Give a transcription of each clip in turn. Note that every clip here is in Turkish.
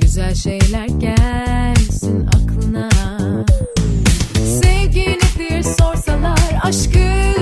Güzel şeyler gelsin aklına. Sevgini bir sorsalar Aşkı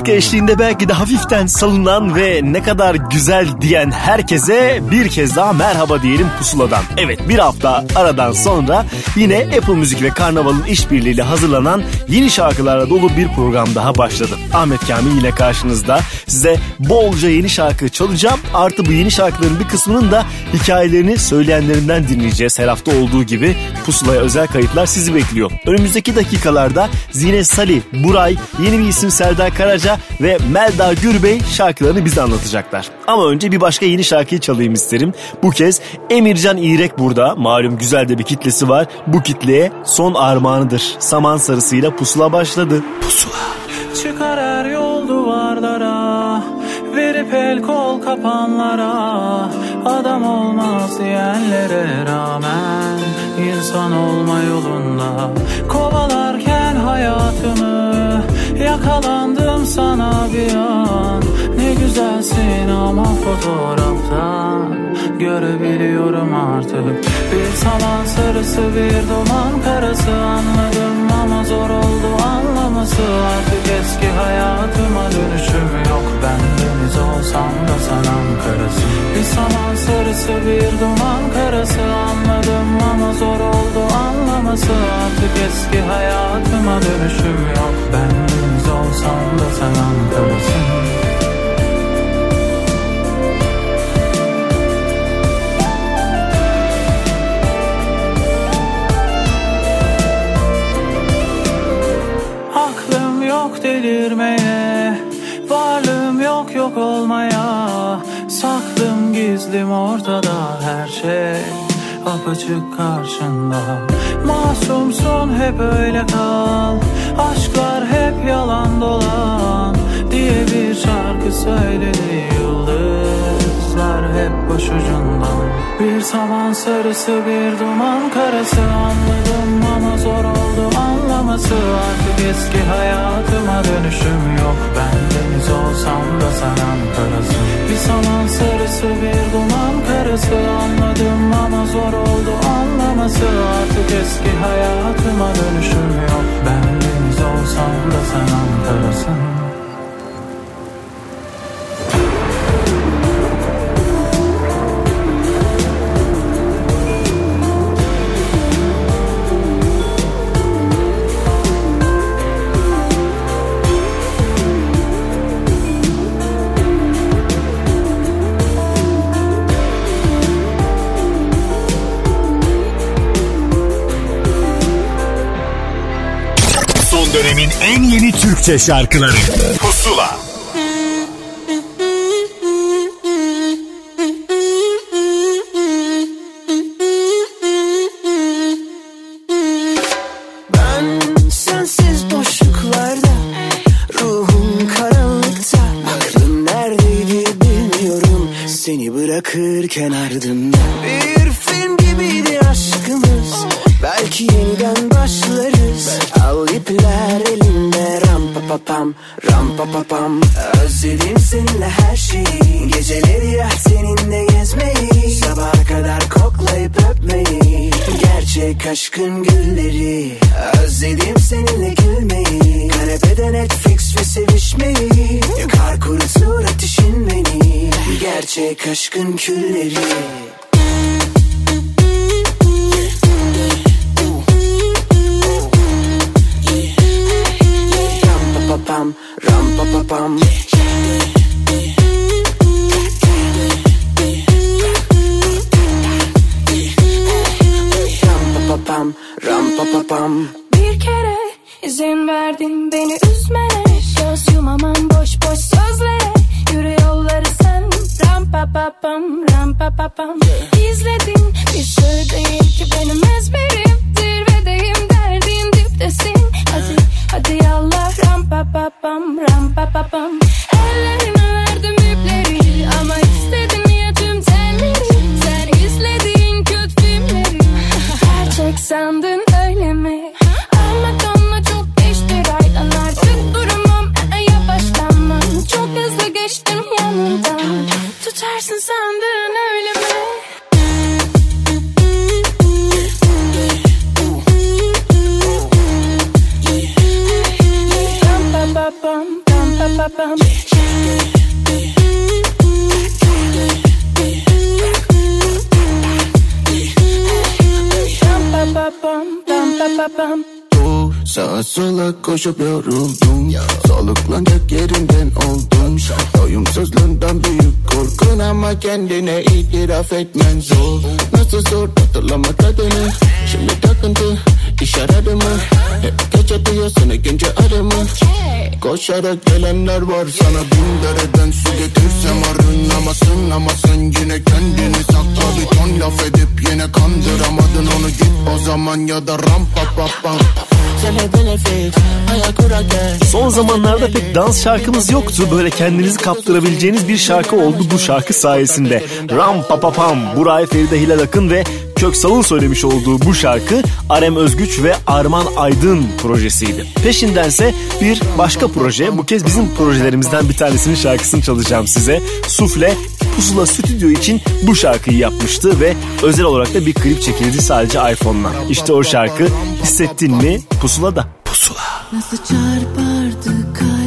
şarkı eşliğinde belki de hafiften salınan ve ne kadar güzel diyen herkese bir kez daha merhaba diyelim pusuladan. Evet bir hafta aradan sonra yine Apple Müzik ve Karnaval'ın işbirliğiyle hazırlanan yeni şarkılarla dolu bir program daha başladı. Ahmet Kamil yine karşınızda size bolca yeni şarkı çalacağım. Artı bu yeni şarkıların bir kısmının da hikayelerini söyleyenlerinden dinleyeceğiz. Her hafta olduğu gibi pusulaya özel kayıtlar sizi bekliyor. Önümüzdeki dakikalarda Zine Sali, Buray, yeni bir isim Serdar Karaca ve Melda Gürbey şarkılarını bize anlatacaklar. Ama önce bir başka yeni şarkıyı çalayım isterim. Bu kez Emircan İrek burada. Malum güzel de bir kitlesi var. Bu kitleye son armağanıdır. Saman sarısıyla pusula başladı. Pusula. Çıkar her yol duvarlara Verip el kol kapanlara Adam olmaz diyenlere rağmen insan olma yolunda. Kovalarken hayatımı Yakalandım sana bir an güzelsin ama fotoğraftan Görebiliyorum artık. Bir saman sarısı bir duman karası Anladım ama zor oldu anlaması. Artık eski hayatıma dönüşüm yok. Ben deniz olsam da sen Ankara'sın Bir saman sarısı bir duman karası Anladım ama zor oldu anlaması. Artık eski hayatıma dönüşüm yok. Ben deniz olsam da sen Ankara'sın yok delirmeye Varlığım yok yok olmaya. Saklım gizlim ortada her şey Apaçık karşında. Masumsun hep öyle kal Aşklar hep yalan dolan Diye bir şarkı söyledi Yıldızlar hep başucundan Bir saman sarısı bir duman karası. Anladım ama zor oldu anlaması. Artık eski hayatıma dönüşüm yok. Ben deniz olsam da sen Ankara'sın Bir saman sarısı bir duman karası. Anladım ama zor oldu anlaması. Artık eski hayatıma dönüşüm yok. Ben deniz olsam da sen Ankara'sın Dönemin en yeni Türkçe şarkıları. Pusula. Ben ipler elimde Ram pa pa pam Ram pa pa pam. Özledim seninle her şeyi. Geceleri ya seninle gezmeyi. Sabaha kadar koklayıp öpmeyi. Gerçek aşkın gülleri. Özledim seninle gülmeyi. Kanepede Netflix ve sevişmeyi. Yakar kurutur ateşin beni. Gerçek aşkın külleri pam, ram pa pa pam. Ram pa pa pam, ram pa pa pam. Bir kere izin verdin beni üzmene. Göz yumamam boş boş sözlere. Yürü yolları sen. Ram pa pa pam ram pa pa pam. İzledin bir şey değil ki benim ezberim. Zirvedeyim derdin diptesin. Hadi hadi yallah ram pa pa pam ram pa pa pam. Ellerime verdim ipleri Ama istedin ya tüm telleri Sen izlediğin kötü filmleri Gerçek sandın pam pam pam pam Pam pam pam pam Sağa sola koşup yoruldum Soluklanacak yerinden oldum. Doyumsuzluğundan büyük korkun ama kendine itiraf etmen zor. Nasıl zor hatırlamak adını Şimdi takıntı iş aradı mı? Hep gece diyorsun ikinci arımı Koşarak gelenler var sana bin dereden su getirsem arınamazsın Ama sen yine kendini sakla. Bir ton laf edip yine kandıramadın onu git o zaman ya da ram pa pa. Pam Son zamanlarda pek dans şarkımız yoktu. Böyle kendinizi kaptırabileceğiniz bir şarkı oldu bu şarkı sayesinde. Ram pa pa pam Buray Feride Hilal Akın ve Köksal'ın söylemiş olduğu bu şarkı Arem Özgüç ve Arman Aydın projesiydi. Peşindense bir başka proje. Bu kez bizim projelerimizden bir tanesinin şarkısını çalacağım size. Sufle Pusula Stüdyo için bu şarkıyı yapmıştı ve özel olarak da bir klip çekildi sadece iPhone'la. İşte o şarkı hissettin mi Pusula'da. Pusula. Nasıl çarpardı kalbim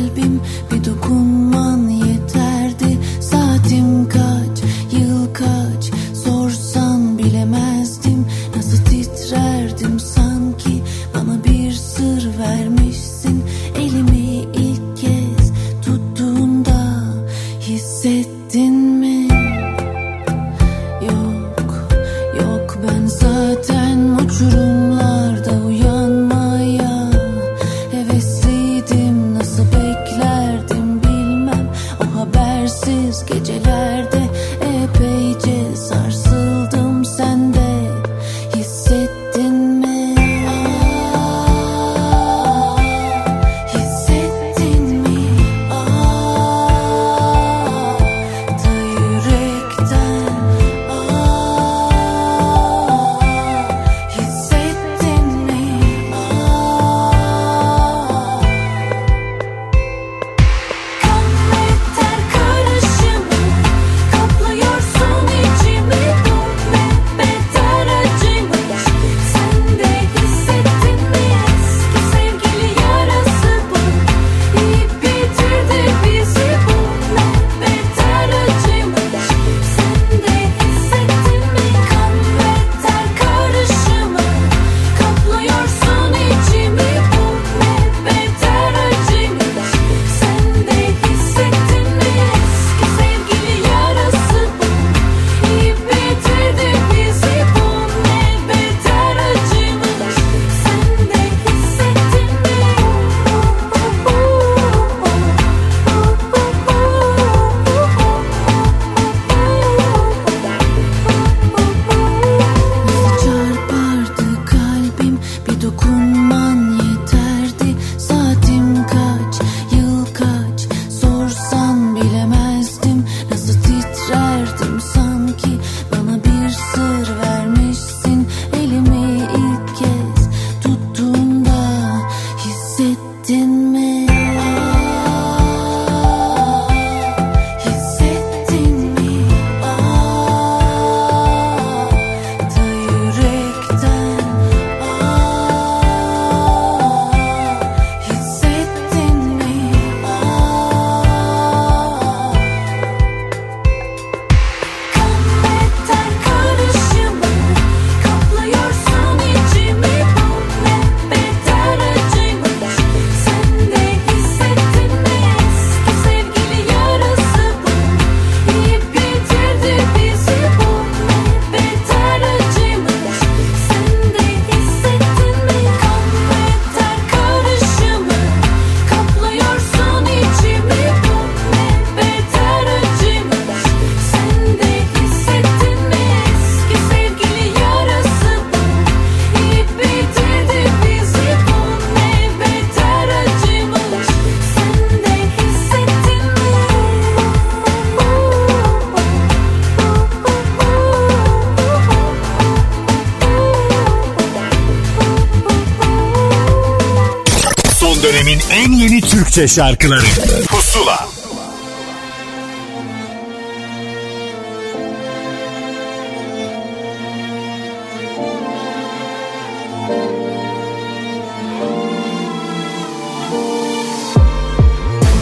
dönemin en yeni Türkçe şarkıları. Pusula.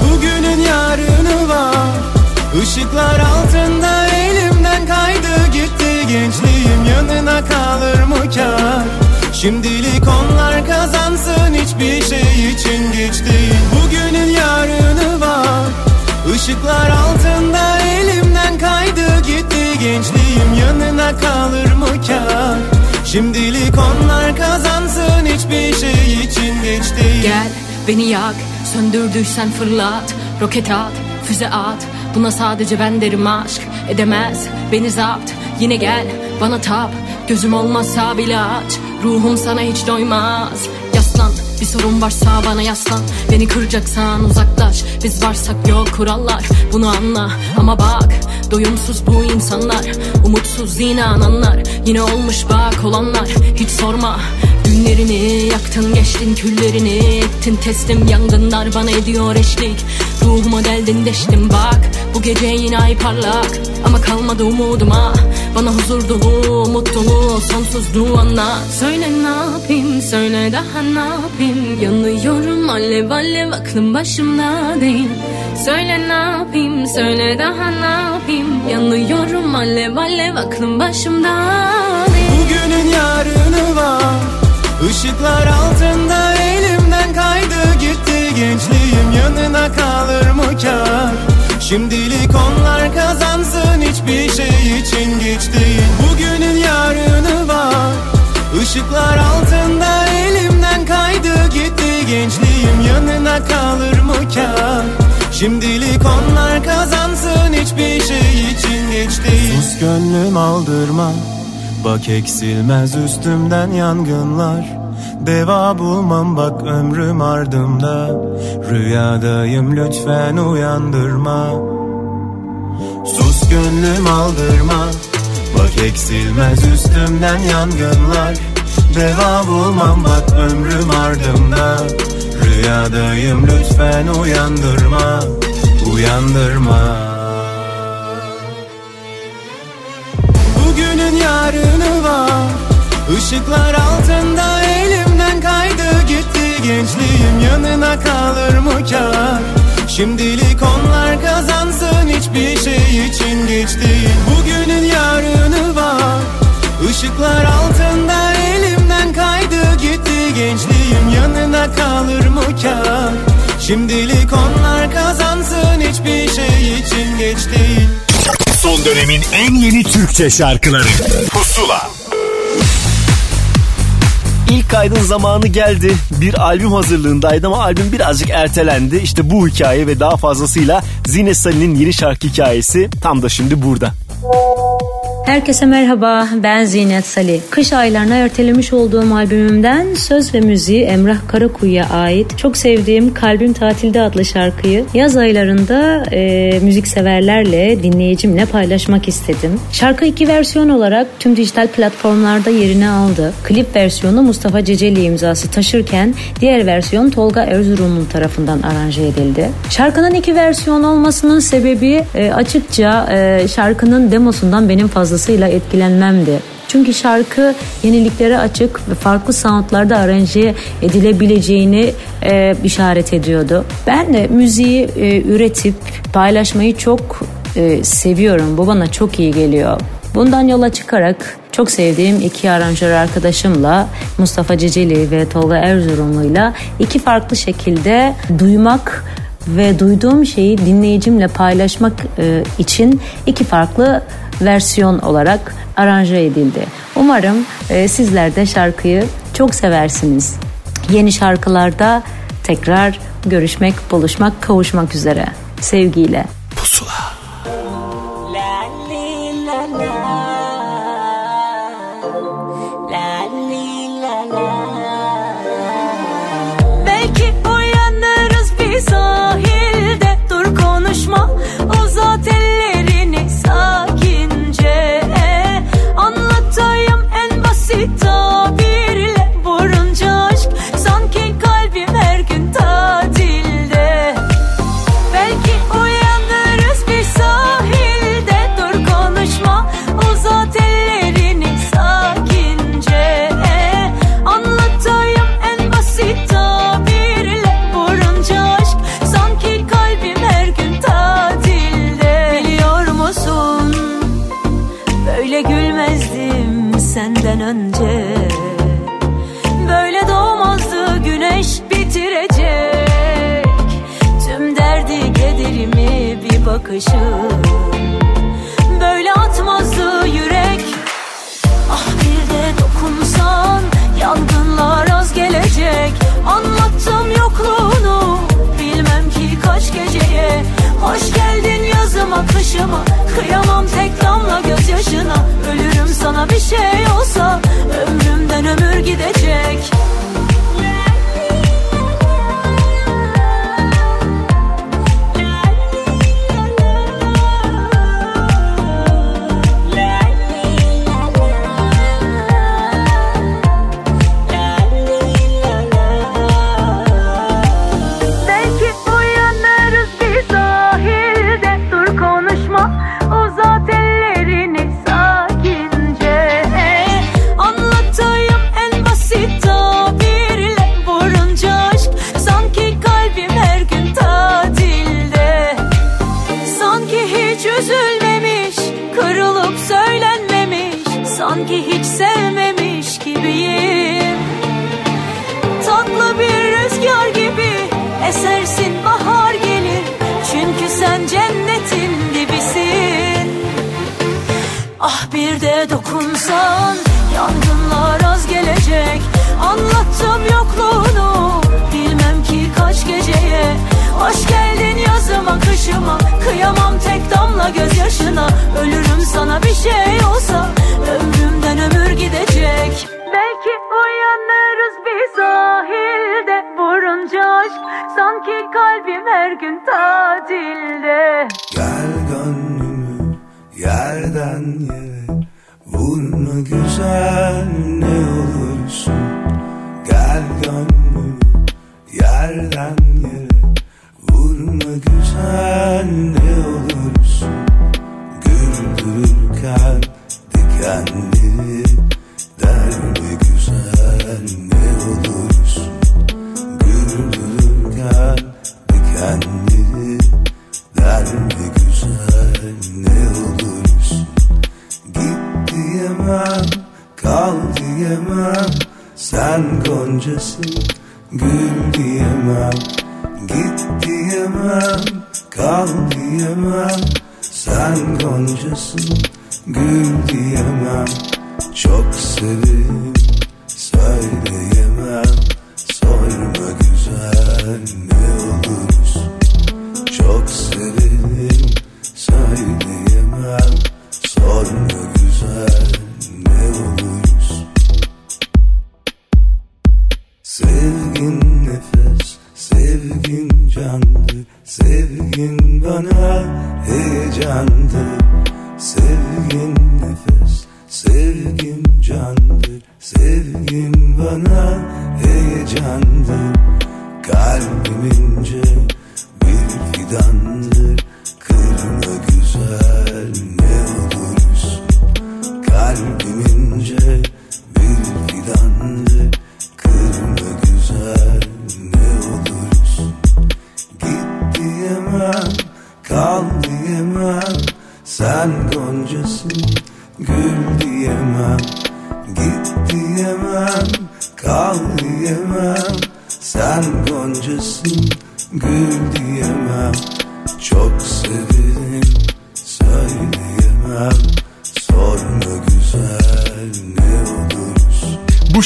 Bugünün yarını var. Işıklar altında elimden kaydı gitti. Gençliğim yanına kalır mı kar? Şimdilik onlar kazansın hiçbir şey için geç değil Bugünün yarını var. Işıklar altında elimden kaydı gitti Gençliğim. Yanına kalır mı kar? Şimdilik onlar kazansın. Hiçbir şey için geç değil. Gel beni yak. Söndürdüysen fırlat. Roket at füze at. Buna sadece ben derim aşk. Edemez beni zapt. Yine gel bana tap. Gözüm olmazsa bile aç. Ruhum sana hiç doymaz bir sorun varsa bana yaslan. Beni kıracaksan uzaklaş. Biz varsak yok kurallar. Bunu anla. Ama bak Doyumsuz bu insanlar. Umutsuz inananlar. Yine olmuş bak olanlar. Hiç sorma. Günlerini yaktın geçtin küllerini ettin. Teslim Yangınlar bana ediyor eşlik. Ruhuma deldin deştim. Bak Bu gece yine ay parlak. Ama kalmadı umuduma Bana huzur dolu mutluluğu Sonsuzluğu anla. Söyle ne yapayım söyle daha ne yapayım? Yanıyorum alev alev aklım başımda değil. Söyle ne yapayım söyle daha ne yapayım? Yanıyorum alev alev aklım başımda değil. Bugünün yarını var. Işıklar altında elimden kaydı gitti. Gençliğim yanına kalır mı kar Şimdilik onlar kazansın hiçbir şey için geç değil. Bugünün yarını var. Işıklar altında elimden kaydı gitti Gençliğim. Yanına kalır mı kar? Şimdilik onlar kazansın hiçbir şey için geç değil. Sus gönlüm aldırma. Bak eksilmez üstümden yangınlar Deva bulmam bak ömrüm ardımda. Rüyadayım lütfen uyandırma. Sus gönlüm aldırma. Bak eksilmez üstümden yangınlar. Deva bulmam bak ömrüm ardımda. Rüyadayım lütfen uyandırma. Uyandırma. Bugünün yarını var. Işıklar altında Gençliğim yanına kalır mı kar? Şimdilik onlar kazansın hiçbir şey için geç değil. Bugünün yarını var. Işıklar altında elimden kaydı gitti Gençliğim yanına kalır mı kar? Şimdilik onlar kazansın hiçbir şey için geç değil. Son dönemin en yeni Türkçe şarkıları. Pusula İlk kaydın zamanı geldi. Bir albüm hazırlığındaydı ama albüm birazcık ertelendi. İşte bu hikaye ve daha fazlasıyla Zine Salih'in yeni şarkı hikayesi tam da şimdi burada. Herkese merhaba, ben Zinet Salih. Kış aylarına ertelemiş olduğum albümümden söz ve müziği Emrah Karakuyu'ya ait çok sevdiğim Kalbim Tatilde adlı şarkıyı yaz aylarında e, müzikseverlerle, dinleyicimle paylaşmak istedim. Şarkı iki versiyon olarak tüm dijital platformlarda yerini aldı. Klip versiyonu Mustafa Ceceli imzası taşırken diğer versiyon Tolga Erzurumlu tarafından aranje edildi. Şarkının iki versiyon olmasının sebebi e, açıkça e, şarkının demosundan benim fazlasıyla etkilenmemdi. Çünkü şarkı yeniliklere açık ve farklı soundlarda aranje edilebileceğini e, işaret ediyordu. Ben de müziği e, üretip paylaşmayı çok e, seviyorum. Bu bana çok iyi geliyor. Bundan yola çıkarak çok sevdiğim iki aranjör arkadaşımla Mustafa Ceceli ve Tolga Erzurumlu'yla iki farklı şekilde duymak ve duyduğum şeyi dinleyicimle paylaşmak e, için iki farklı versiyon olarak aranje edildi. Umarım e, sizler de şarkıyı çok seversiniz. Yeni şarkılarda tekrar görüşmek, buluşmak, kavuşmak üzere. Sevgiyle. Pusula. Bir bakışım. Böyle atmazdı yürek. Ah bir de dokunsan Yangınlar az gelecek. Anlattım yokluğunu Bilmem ki kaç geceye. Hoş geldin yazıma kışıma Kıyamam tek damla gözyaşına. Ölürüm sana bir şey olsa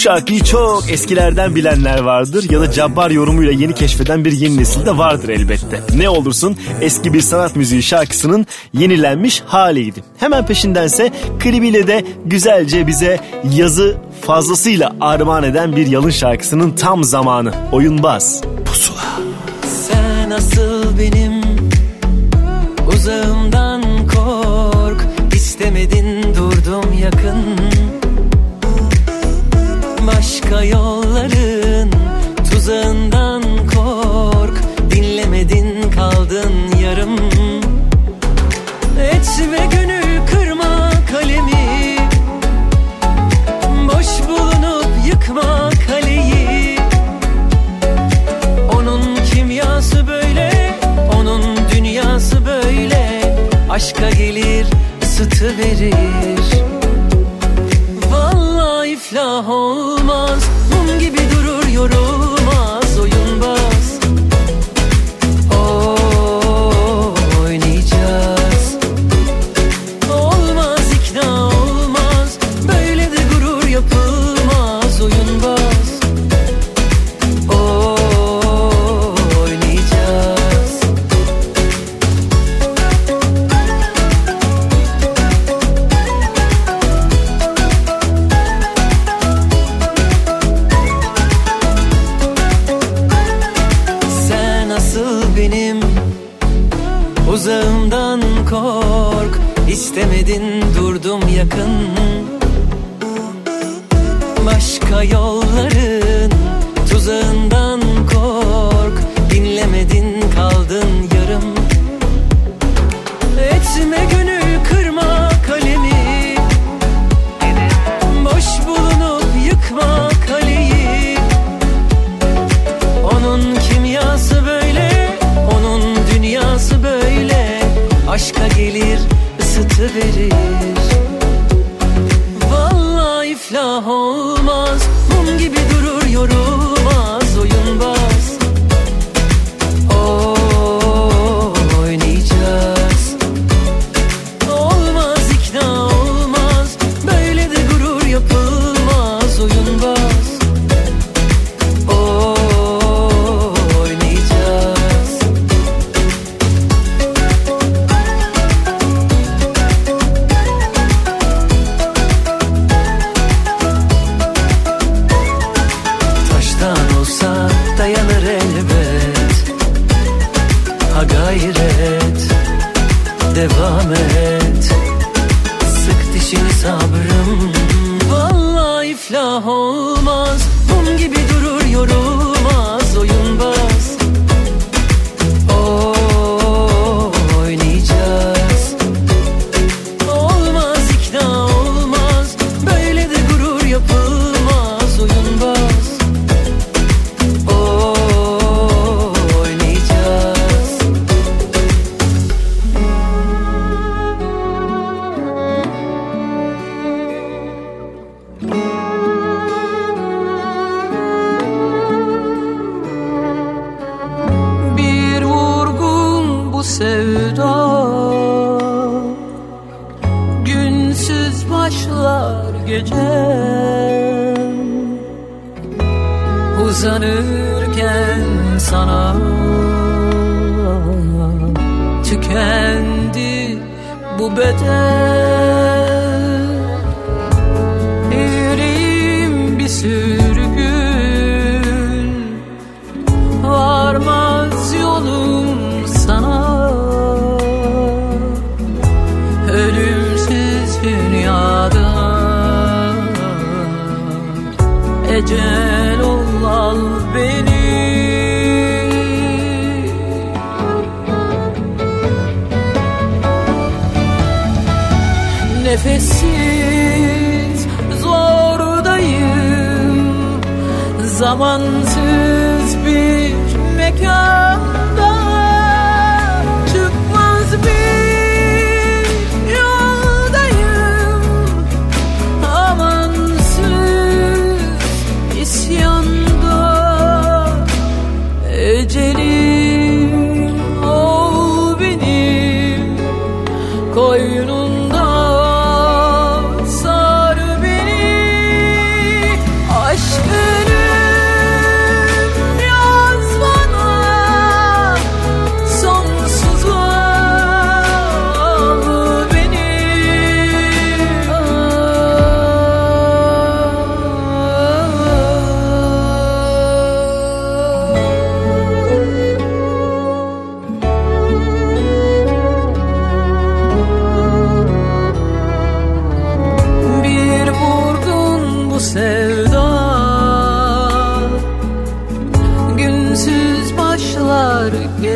şarkıyı çok eskilerden bilenler vardır ya da cabbar yorumuyla yeni keşfeden bir yeni nesil de vardır elbette. Ne olursun eski bir sanat müziği şarkısının yenilenmiş haliydi. Hemen peşindense klibiyle de güzelce bize yazı fazlasıyla armağan eden bir yalın şarkısının tam zamanı. Oyunbaz. Pusula. Sen asıl benim uzağımdan kork istemedin durdum yakın Başka yolların tuzağından kork. Dinlemedin kaldın yarım. Etme gönül kırma kalemi. Boş bulunup yıkma kaleyi. Onun kimyası böyle Onun dünyası böyle. Aşka gelir ısıtı verir iflah olmaz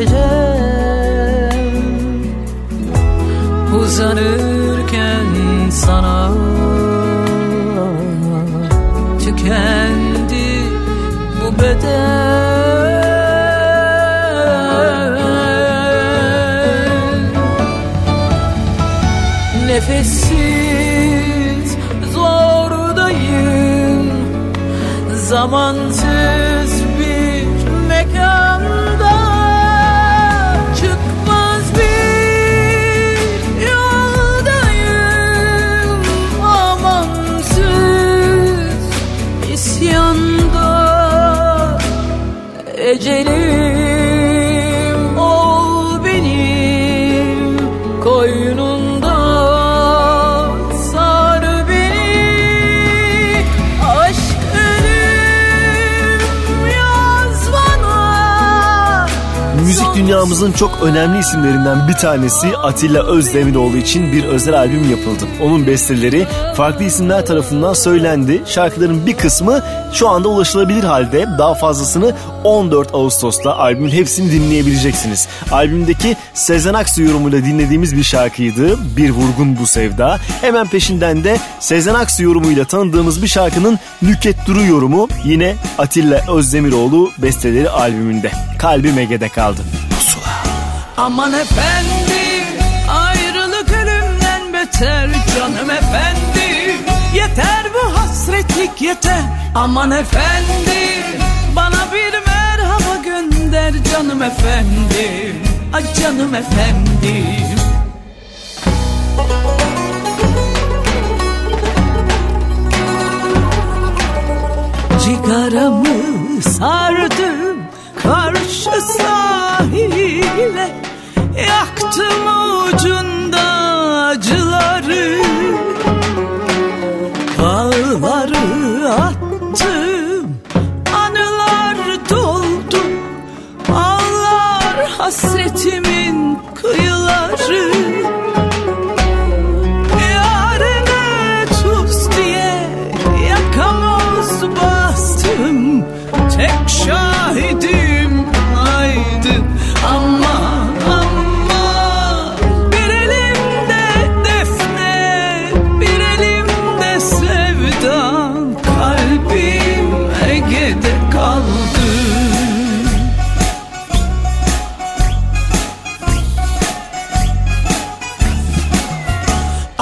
başlar gece Uzanırken sana Tükendi bu beden Nefessiz zordayım. Zamansız dünyamızın çok önemli isimlerinden bir tanesi Atilla Özdemiroğlu için bir özel albüm yapıldı. Onun besteleri farklı isimler tarafından söylendi. Şarkıların bir kısmı şu anda ulaşılabilir halde. Daha fazlasını 14 Ağustos'ta albümün hepsini dinleyebileceksiniz. Albümdeki Sezen Aksu yorumuyla dinlediğimiz bir şarkıydı. Bir vurgun bu sevda. Hemen peşinden de Sezen Aksu yorumuyla tanıdığımız bir şarkının Nüket Duru yorumu yine Atilla Özdemiroğlu besteleri albümünde. Kalbim Ege'de kaldı. Aman efendi ayrılık ölümden beter canım efendi. Yeter bu hasretlik yeter aman efendi. Bana bir merhaba gönder canım efendi. Ay canım efendi. Cigaramı sardım karşı sahile Yaktım ucunda acıları Dağları attım Anılar doldu. Ağlar hasretimin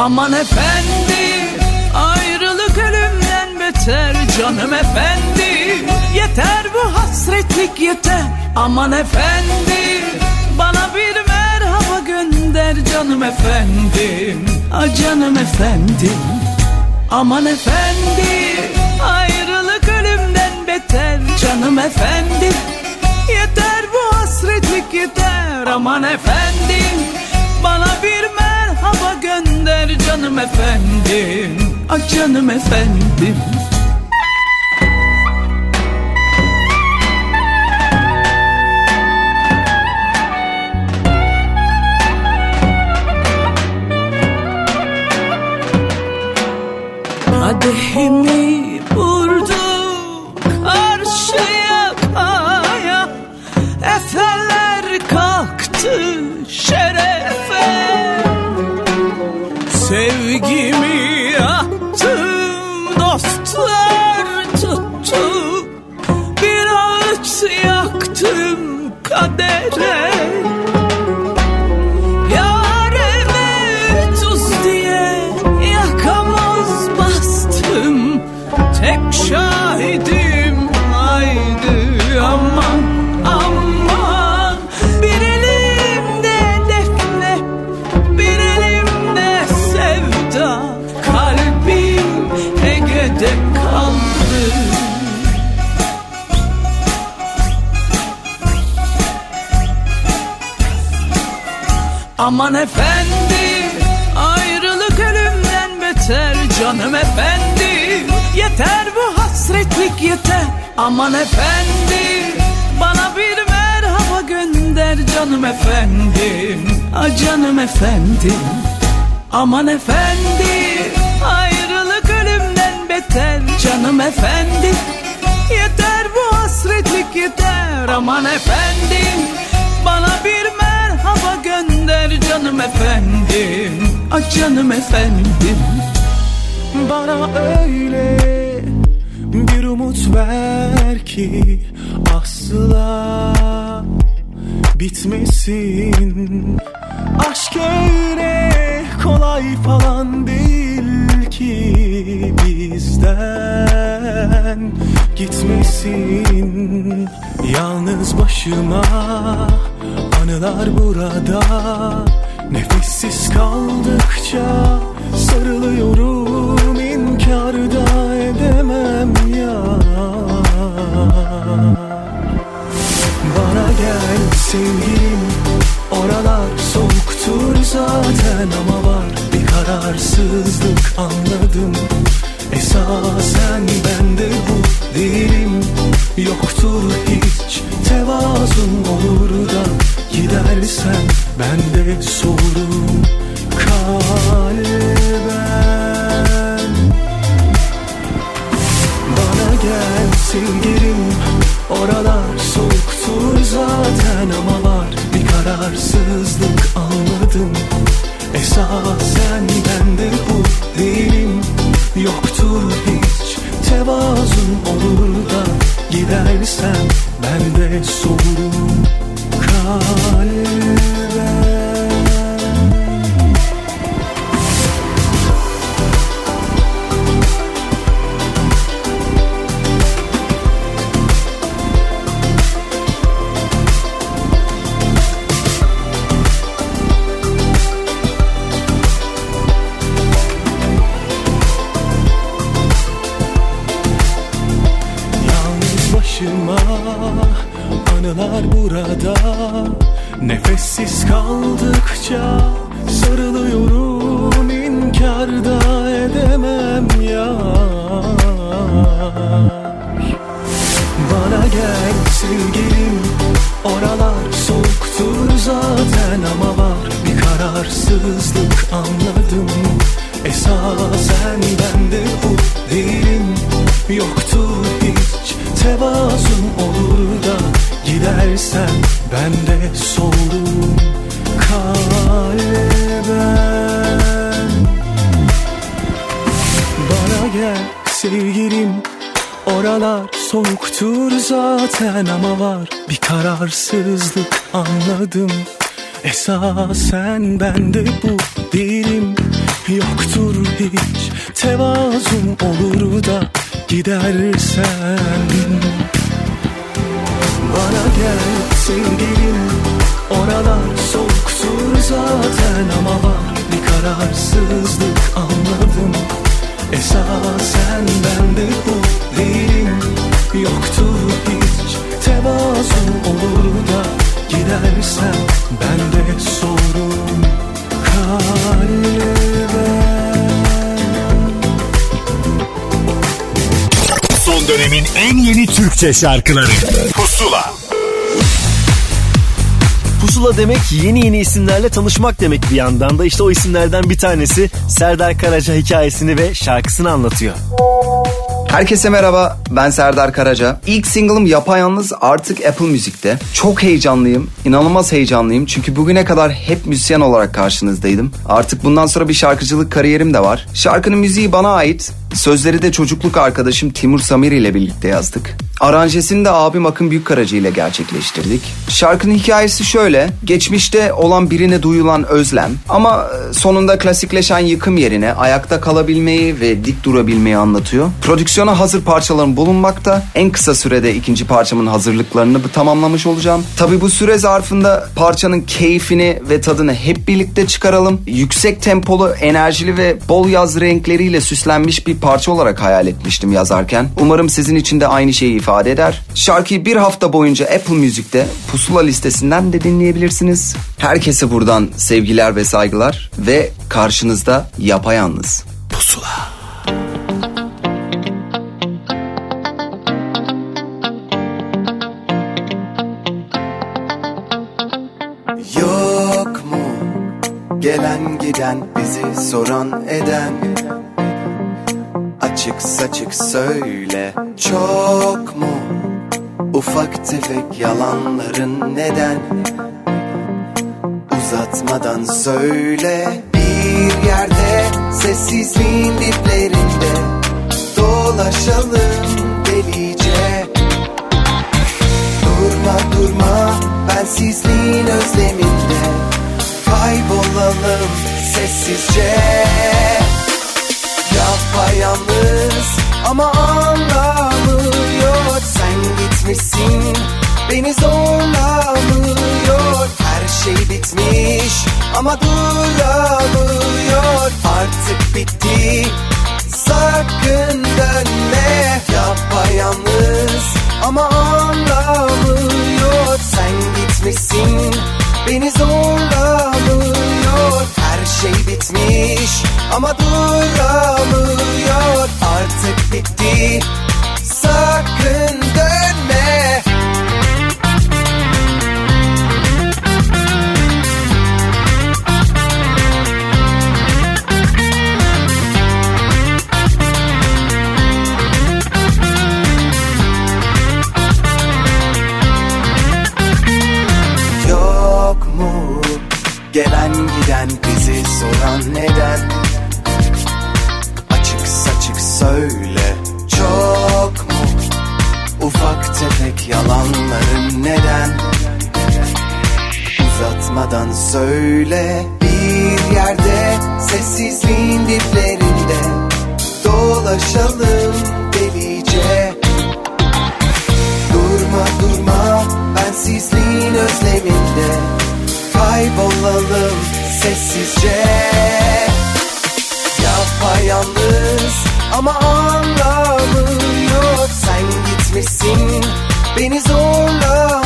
Aman efendi ayrılık ölümden beter canım efendi. Yeter bu hasretlik yeter aman efendi. Bana bir merhaba gönder canım efendim. Ah canım efendim Aman efendi. Ayrılık ölümden beter canım efendi. Yeter bu hasretlik yeter aman efendim Bana bir merhaba gönder canım efendim. Ah canım efendim. Kadehimi yaktım Aman efendi ayrılık ölümden beter canım efendi. Yeter bu hasretlik yeter. Aman efendi Bana bir merhaba gönder canım efendim. Ah canım efendim Aman efendi ayrılık ölümden beter canım efendi. Yeter bu hasretlik yeter. Aman efendim Bana bir merhaba gönder canım efendim. Ah canım efendim. Bana öyle bir umut ver ki asla bitmesin. Aşk öyle kolay falan değil ki bizden gitmesin. Yalnız başıma anılar burada. Nefessiz kaldıkça sarılıyorum. İnkar da edemem ya. Bana gel sevgilim. Oralar soğuktur zaten ama var bir kararsızlık anladım. Esasen bende bu değilim. Yoktur hiç tevazun olur da Gidersen ben de sorum kalbim Türkçe şarkıları Pusula Pusula demek yeni yeni isimlerle tanışmak demek bir yandan da işte o isimlerden bir tanesi Serdar Karaca hikayesini ve şarkısını anlatıyor. Herkese merhaba ben Serdar Karaca. İlk single'ım Yapayalnız artık Apple Müzik'te. Çok heyecanlıyım, inanılmaz heyecanlıyım. Çünkü bugüne kadar hep müzisyen olarak karşınızdaydım. Artık bundan sonra bir şarkıcılık kariyerim de var. Şarkının müziği bana ait. Sözleri de çocukluk arkadaşım Timur Samir ile birlikte yazdık. Aranjesini de abim Akın Büyükkaracı ile gerçekleştirdik. Şarkının hikayesi şöyle. Geçmişte olan birine duyulan özlem ama e, sonunda klasikleşen yıkım yerine ayakta kalabilmeyi ve dik durabilmeyi anlatıyor. Prodüksiyona hazır parçaların bulunmakta. En kısa sürede ikinci parçamın hazırlıklarını tamamlamış olacağım. Tabi bu süre zarfında parçanın keyfini ve tadını hep birlikte çıkaralım. Yüksek tempolu, enerjili ve bol yaz renkleriyle süslenmiş bir parça olarak hayal etmiştim yazarken. Umarım sizin için de aynı şeyi ifade eder. Şarkıyı bir hafta boyunca Apple Müzik'te pusula listesinden de dinleyebilirsiniz. Herkese buradan sevgiler ve saygılar ve karşınızda yapayalnız. Pusula. Yok mu gelen giden bizi soran eden Açık saçık söyle çok mu Ufak tefek yalanların neden? Uzatmadan söyle. Bir yerde Sessizliğin diplerinde Dolaşalım delice. Durma durma bensizliğin özleminde Kaybolalım sessizce Yapayalnız ama anlamıyor. Sen gitmişsin beni zorlamıyor. Her şey bitmiş ama duramıyor. Artık bitti sakın dönme. Yapayalnız ama anlamıyor. Sen gitmişsin beni zorlamıyor şey bitmiş ama duramıyor. Artık bitti. Sakın dönme soran neden? Açık saçık söyle çok mu? Ufak tefek yalanların neden? Uzatmadan söyle bir yerde Sessizliğin diplerinde Dolaşalım delice. Durma durma bensizliğin özleminde Kaybolalım sessizce. Yapayalnız ama anlamı yok Sen gitmişsin beni zorlamıyor.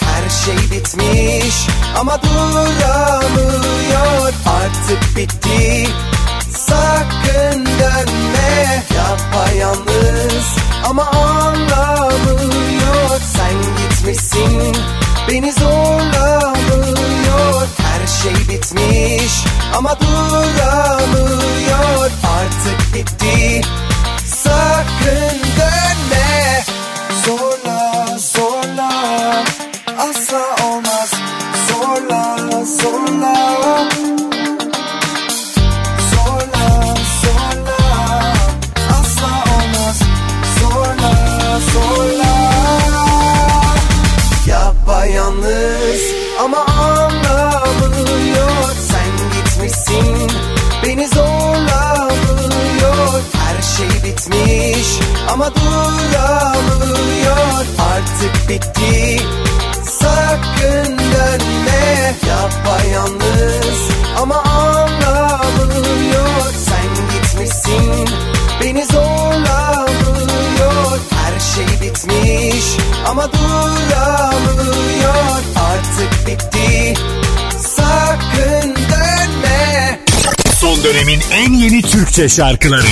Her şey bitmiş ama duramıyor. Artık bitti sakın dönme. Yapayalnız ama Türkçe şarkıları.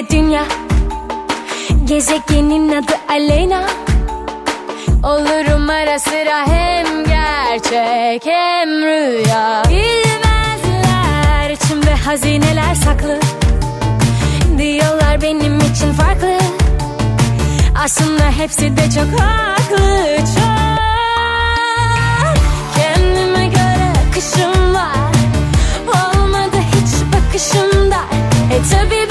ve dünya. Gezegenin adı Aleyna. Olurum ara sıra hem gerçek hem rüya. Bilmezler içimde hazineler saklı. Diyorlar benim için farklı. Aslında hepsi de çok haklı Çok. Kendime göre akışım var. Olmadı hiç bakışımda. E tabi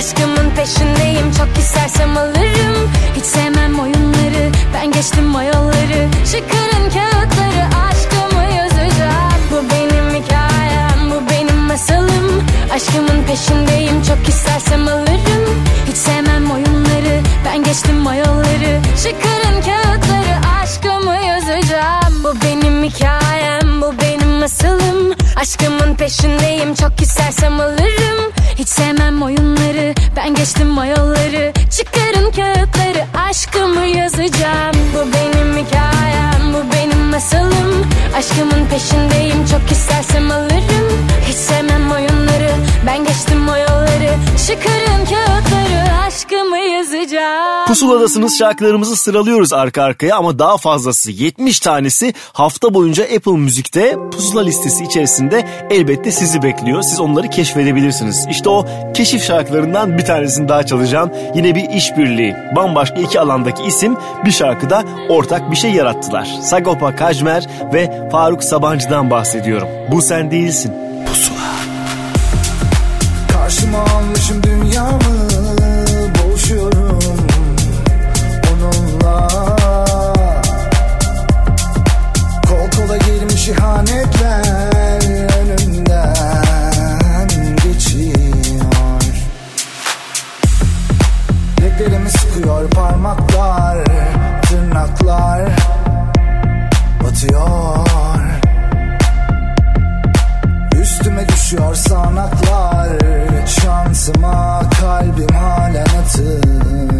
Aşkımın peşindeyim çok istersem alırım. Hiç sevmem oyunları ben geçtim o yolları Çıkarın kağıtları aşkımı yazacağım. Bu benim hikayem bu benim masalım. Aşkımın peşindeyim çok istersem alırım. Hiç sevmem oyunları ben geçtim o yolları Çıkarın kağıtları aşkımı yazacağım. Bu benim hikayem bu benim masalım. Aşkımın peşindeyim çok istersem alırım Hiç sevmem oyunları ben geçtim o yolları Çıkarın kağıtları aşkımı yazacağım. Bu benim hikayem bu benim masalım Aşkımın peşindeyim çok istersem alırım. Hiç sevmem oyunları ben geçtim o yolları Çıkarın kağıtları aşkımı yazacağım. Pusuladasınız şarkılarımızı sıralıyoruz arka arkaya ama daha fazlası 70 tanesi hafta boyunca Apple Müzik'te pusula listesi içerisinde elbette sizi bekliyor. Siz onları keşfedebilirsiniz. İşte o keşif şarkılarından bir tanesini daha çalacağım. Yine bir işbirliği. Bambaşka iki alandaki isim bir şarkıda ortak bir şey yarattılar. Sagopa Kajmer ve Faruk Sabancı'dan bahsediyorum. Bu sen değilsin. Pusula. Karşıma almışım dünyamı batıyor Üstüme düşüyor sanaklar Şansıma kalbim halen atıyor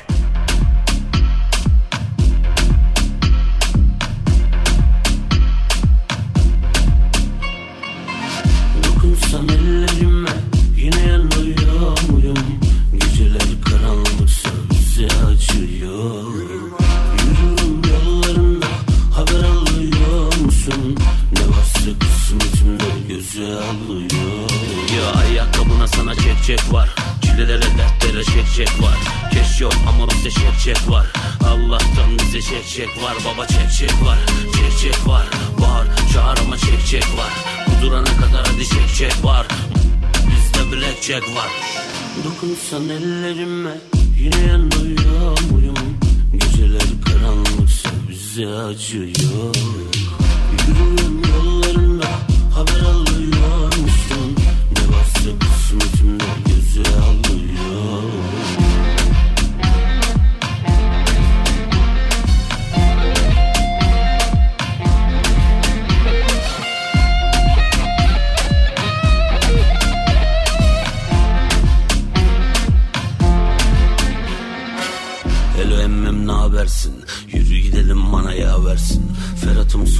Güzel alıyor. Ya ayakkabına sana çek çek var. Çilelere dertlere çek çek var. Keş yok ama bizde çek çek var. Allah'tan bize çek çek var. Baba çek çek var. Çek çek var. Bağır çağır ama çek çek var. Kudurana kadar hadi çek çek var. Bizde blackjack var. Dokunsan ellerime Yine yanıyor muyum? Geceler karanlıksa bize acıyor. Yürüyorum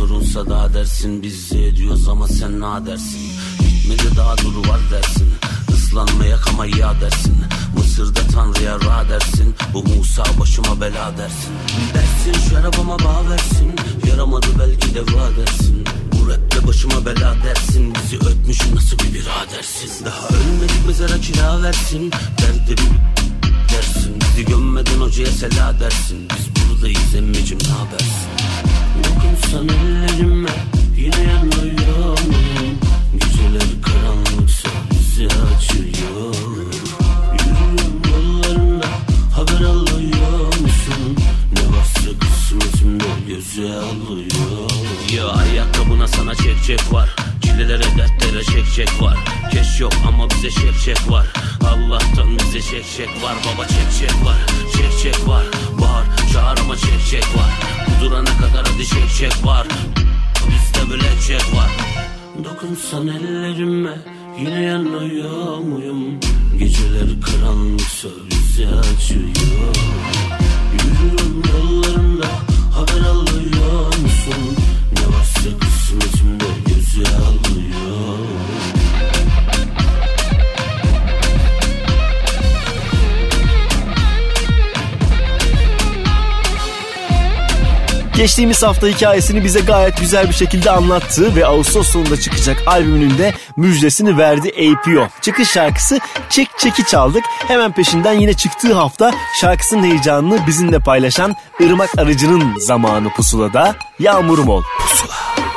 Ferhat'ım sorunsa da dersin Biz ediyoruz ama sen ne dersin? Gitmedi daha dur var dersin. Islanmaya kama ya dersin. Mısır'da Tanrı'ya ra dersin. Bu Musa başıma bela dersin. Dersin şu arabama bağ versin. Yaramadı belki de va dersin. Bu rapte başıma bela dersin. Bizi öpmüş nasıl bir biradersin Daha ölmedik mezara kira versin. Derde bir dersin. Bizi gömmeden hocaya sela dersin. Biz buradayız emmicim ne habersin Dokunsan ellerime Yine yanıyor muyum Geceler karanlıksa bizi açıyor. Yürüyorum yollarında Haber alıyor musun? Ne varsa kısmetimde göze alıyor. Ya ayakkabına sana çek çek var. Çilelere dertlere çek çek var. Keş yok ama bize çek çek var. Allah'tan bize çek çek var. Baba çek çek var. Çek çek var. Bağır çağır ama çek çek var. Kudurana kadar hadi çek çek var. Bizde blackjack var. Dokunsan ellerime Yine yanıyor muyum? Geceler karanlıksa bizi açıyor. Yürüyorum yollarında Haber alıyor musun? Ne varsa kısmetimde göze alıyor Geçtiğimiz hafta hikayesini bize gayet güzel bir şekilde anlattı ve Ağustos sonunda çıkacak albümünün de müjdesini verdi APO. Çıkış şarkısı Çek Çeki çaldık. Hemen peşinden yine çıktığı hafta şarkısının heyecanını bizimle paylaşan Irmak Arıcı'nın zamanı pusulada Yağmurum ol. Pusula.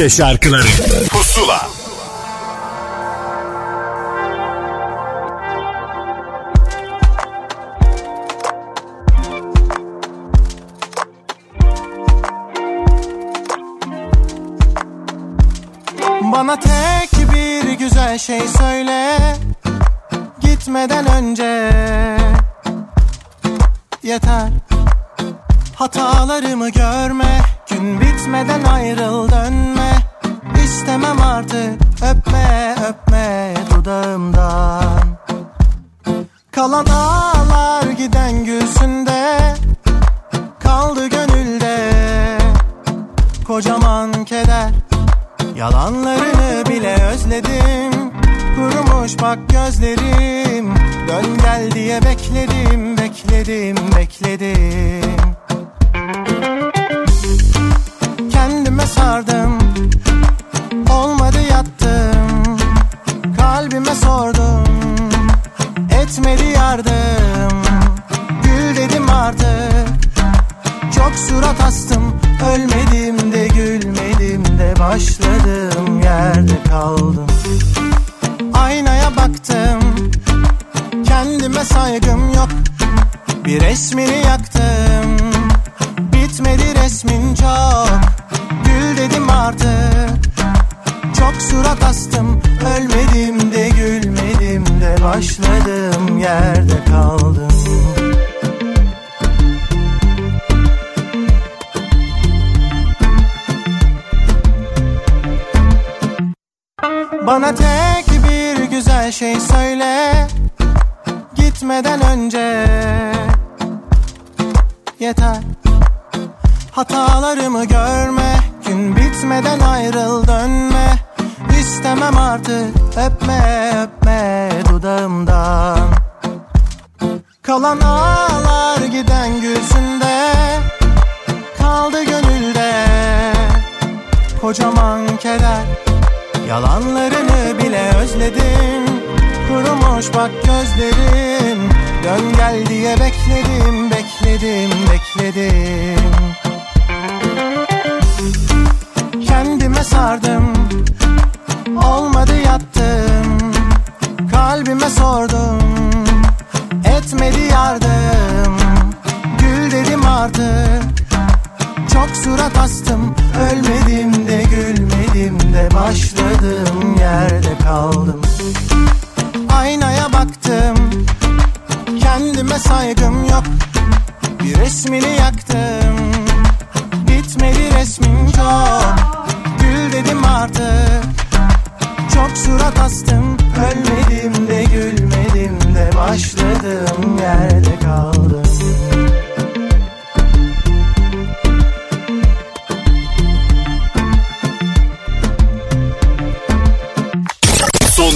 Türkçe şarkıları gülsünde Kaldı gönülde. Kocaman keder Yalanlarını bile özledim. Kurumuş bak gözlerim Dön gel diye bekledim Bekledim bekledim. Kendime sardım Olmadı yattım. Kalbime sordum Etmedi yardım Gül dedim artık. Çok surat astım Ölmedim de gülmedim de Başladığım yerde kaldım. Aynaya baktım Kendime saygım yok. Bir resmini yaktım Bitmedi resmin çok. Gül dedim artık Çok surat astım Ölmedim de gülmedim de Başladığım yerde kaldım Bana tek bir güzel şey söyle. Gitmeden önce. Yeter. Hatalarımı görme. Gün bitmeden ayrıl dönme. İstemem artık. Öpme öpme dudağımdan. Kalan ağlar giden gülsünde Kaldı gönülde Kocaman keder Yalanlarını bile özledim Kurumuş bak gözlerim Dön gel diye bekledim Bekledim bekledim. Kendime sardım. Olmadı yattım. Kalbime sordum. Etmedi yardım. Gül dedim artık Çok surat astım. Ölmedim de gülmedim de Başladığım yerde kaldım. Aynaya baktım Kendime saygım yok. Bir resmini yaktım Bitmedi resmin çok. Gül dedim artık Çok surat astım. Ölmedim de gülmedim de Başladığım yerde kaldım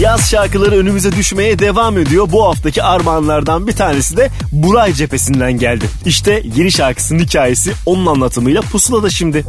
Yaz şarkıları önümüze düşmeye devam ediyor. Bu haftaki armağanlardan bir tanesi de Buray cephesinden geldi. İşte yeni şarkısının hikayesi onun anlatımıyla pusulada şimdi.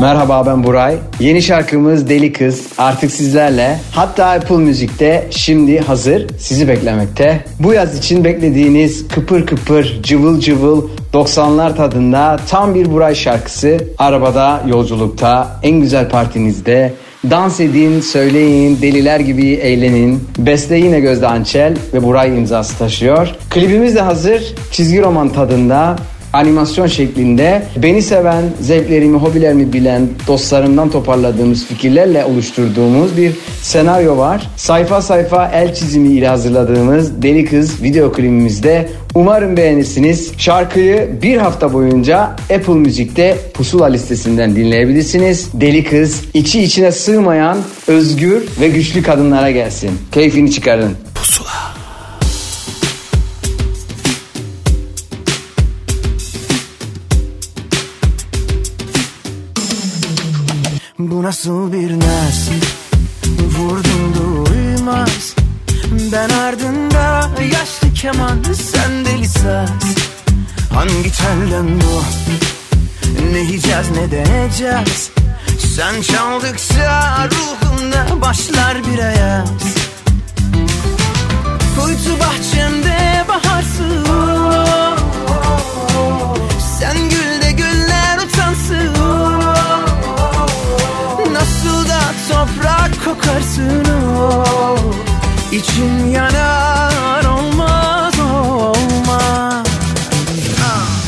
Merhaba ben Buray. Yeni şarkımız Deli Kız artık sizlerle. Hatta Apple Müzik'te şimdi hazır sizi beklemekte. Bu yaz için beklediğiniz kıpır kıpır cıvıl cıvıl 90'lar tadında tam bir Buray şarkısı. Arabada, yolculukta, en güzel partinizde Dans edin, söyleyin, deliler gibi eğlenin. Beste yine Gözde Ançel ve Buray imzası taşıyor. Klibimiz de hazır. Çizgi roman tadında animasyon şeklinde beni seven, zevklerimi, hobilerimi bilen dostlarımdan toparladığımız fikirlerle oluşturduğumuz bir senaryo var. Sayfa sayfa el çizimi ile hazırladığımız Deli Kız video klibimizde umarım beğenirsiniz. Şarkıyı bir hafta boyunca Apple Müzik'te Pusula listesinden dinleyebilirsiniz. Deli Kız içi içine sığmayan özgür ve güçlü kadınlara gelsin. Keyfini çıkarın. Pusula. Nasıl bir naz Vurdum duymaz Ben ardında yaşlı keman Sen deli saz. Hangi telden bu? Ne yiyeceğiz ne deneyeceğiz? Sen çaldıkça ruhumda başlar bir ayaz. Kuytu bahçemde baharsın kokarsın oh. İçim yanar olmaz olmaz.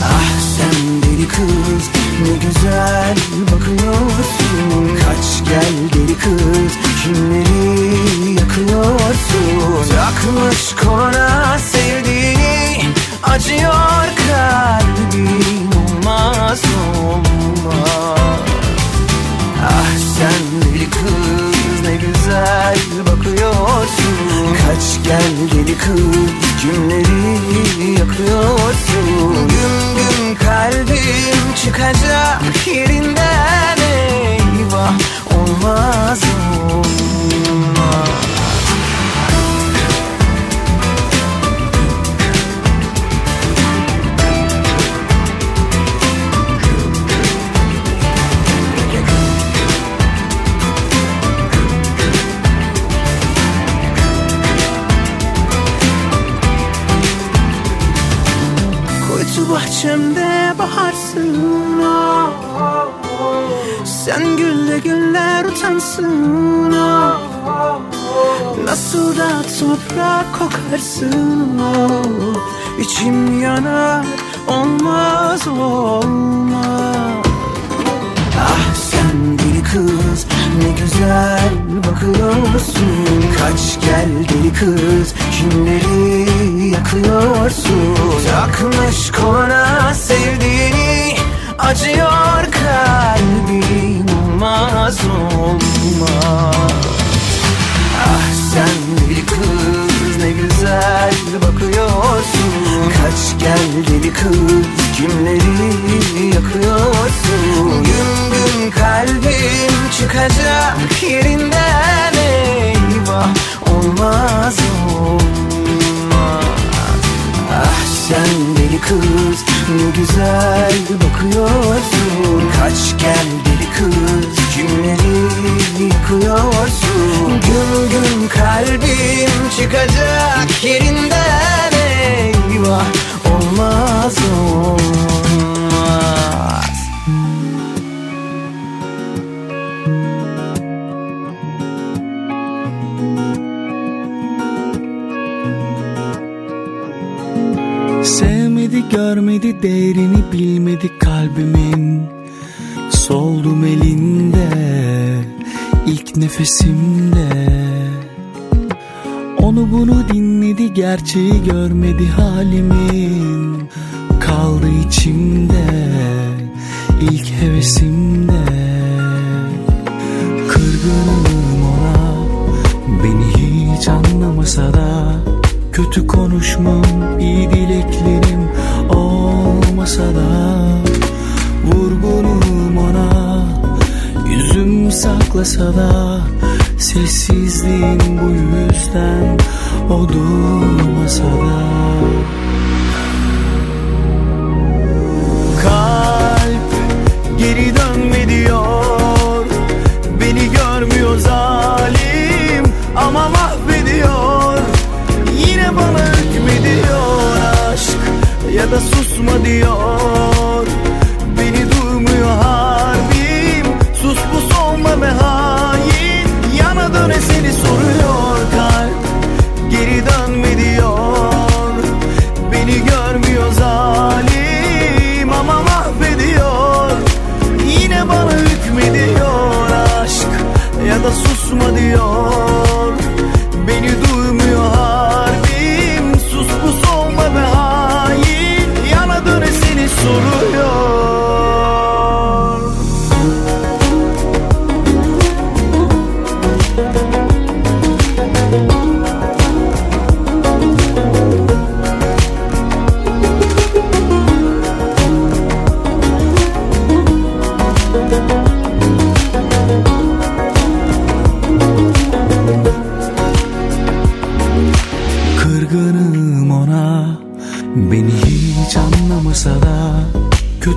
Ah sen deli kız ne güzel bakıyorsun. Kaç gel deli kız kimleri yakıyorsun. Takmış koluna sevdiğini acıyor kalbim olmaz olmaz. Ah sen deli kız ne güzel bakıyorsun. Kaç gel deli kız cümleri yakıyorsun. Güm güm kalbim çıkacak yerinden eyvah Olmaz olmaz bahçemde baharsın ah. Sen gülle güller utansın ah. Nasıl da toprak kokarsın ah. İçim yanar olmaz olmaz Ah sen deli kız ne güzel bakıyorsun Kaç gel deli kız kimleri yakıyorsun? Takmış koluna sevdiğini acıyor kalbim olmaz olmaz Ah sen deli kız ne güzel bakıyorsun. Kaç gel deli kız kimleri yakıyorsun? Gün gün kalbim çıkacak yerinden eyvah Olmaz olmaz. Ah sen deli kız ne güzel bakıyorsun. Kaç gel deli kız kimleri yıkıyorsun. Gün gün kalbim çıkacak yerinden eyvah Olmaz olmaz Görmedi değerini bilmedi kalbimin. Soldum elinde ilk nefesimde. Onu bunu dinledi gerçeği görmedi halimin. Kaldı içimde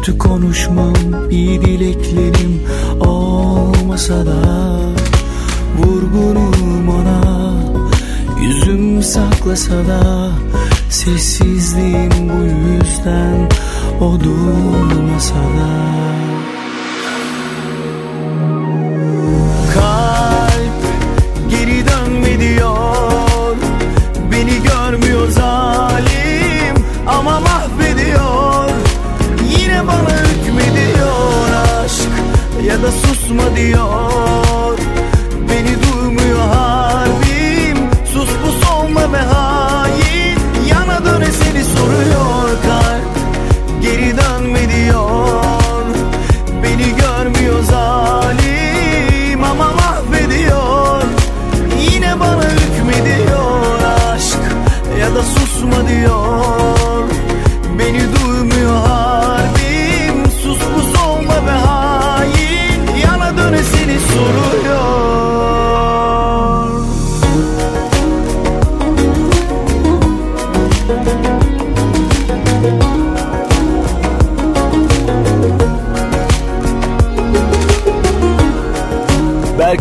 Kötü konuşmam iyi dileklerim olmasa da Vurgunum ona Yüzüm saklasa da Sessizliğim bu yüzden O durmasa da konuşma diyor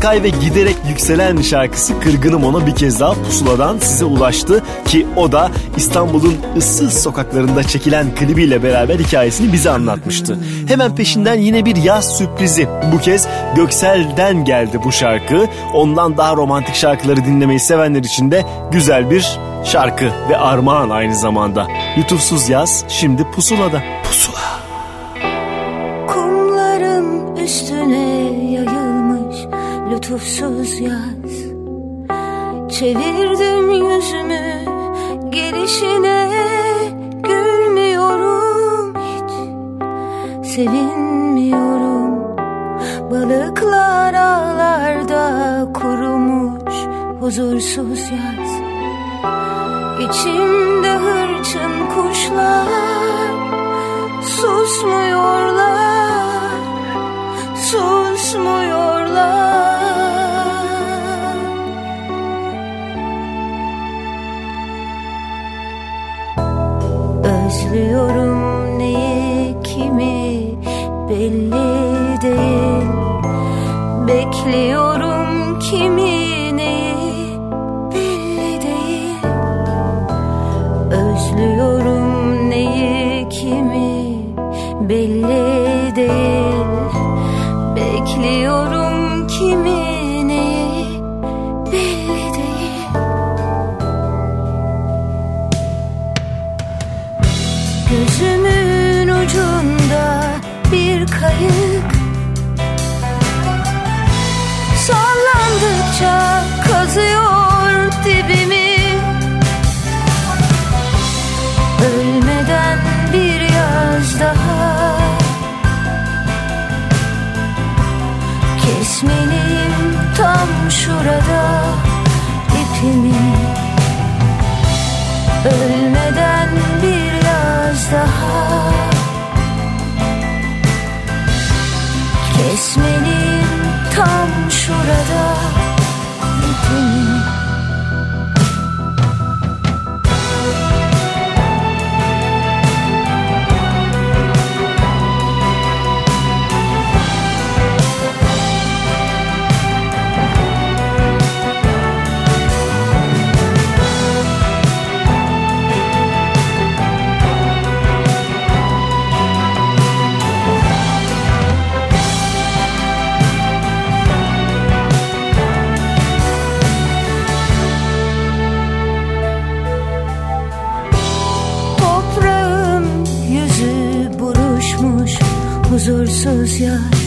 Berkay ve giderek yükselen şarkısı Kırgınım Ona bir kez daha pusuladan size ulaştı ki o da İstanbul'un ıssız sokaklarında çekilen klibiyle beraber hikayesini bize anlatmıştı. Hemen peşinden yine bir yaz sürprizi. Bu kez Göksel'den geldi bu şarkı. Ondan daha romantik şarkıları dinlemeyi sevenler için de güzel bir şarkı ve armağan aynı zamanda. Lütufsuz yaz şimdi pusulada. Lütufsuz yaz. Çevirdim yüzümü gelişine Gülmüyorum hiç. Sevinmiyorum. Balıklar ağlarda kurumuş huzursuz yaz Kesmeliyim tam şurada ipimi. Ölmeden bir yaz daha. Kesmeliyim huzursuz yaz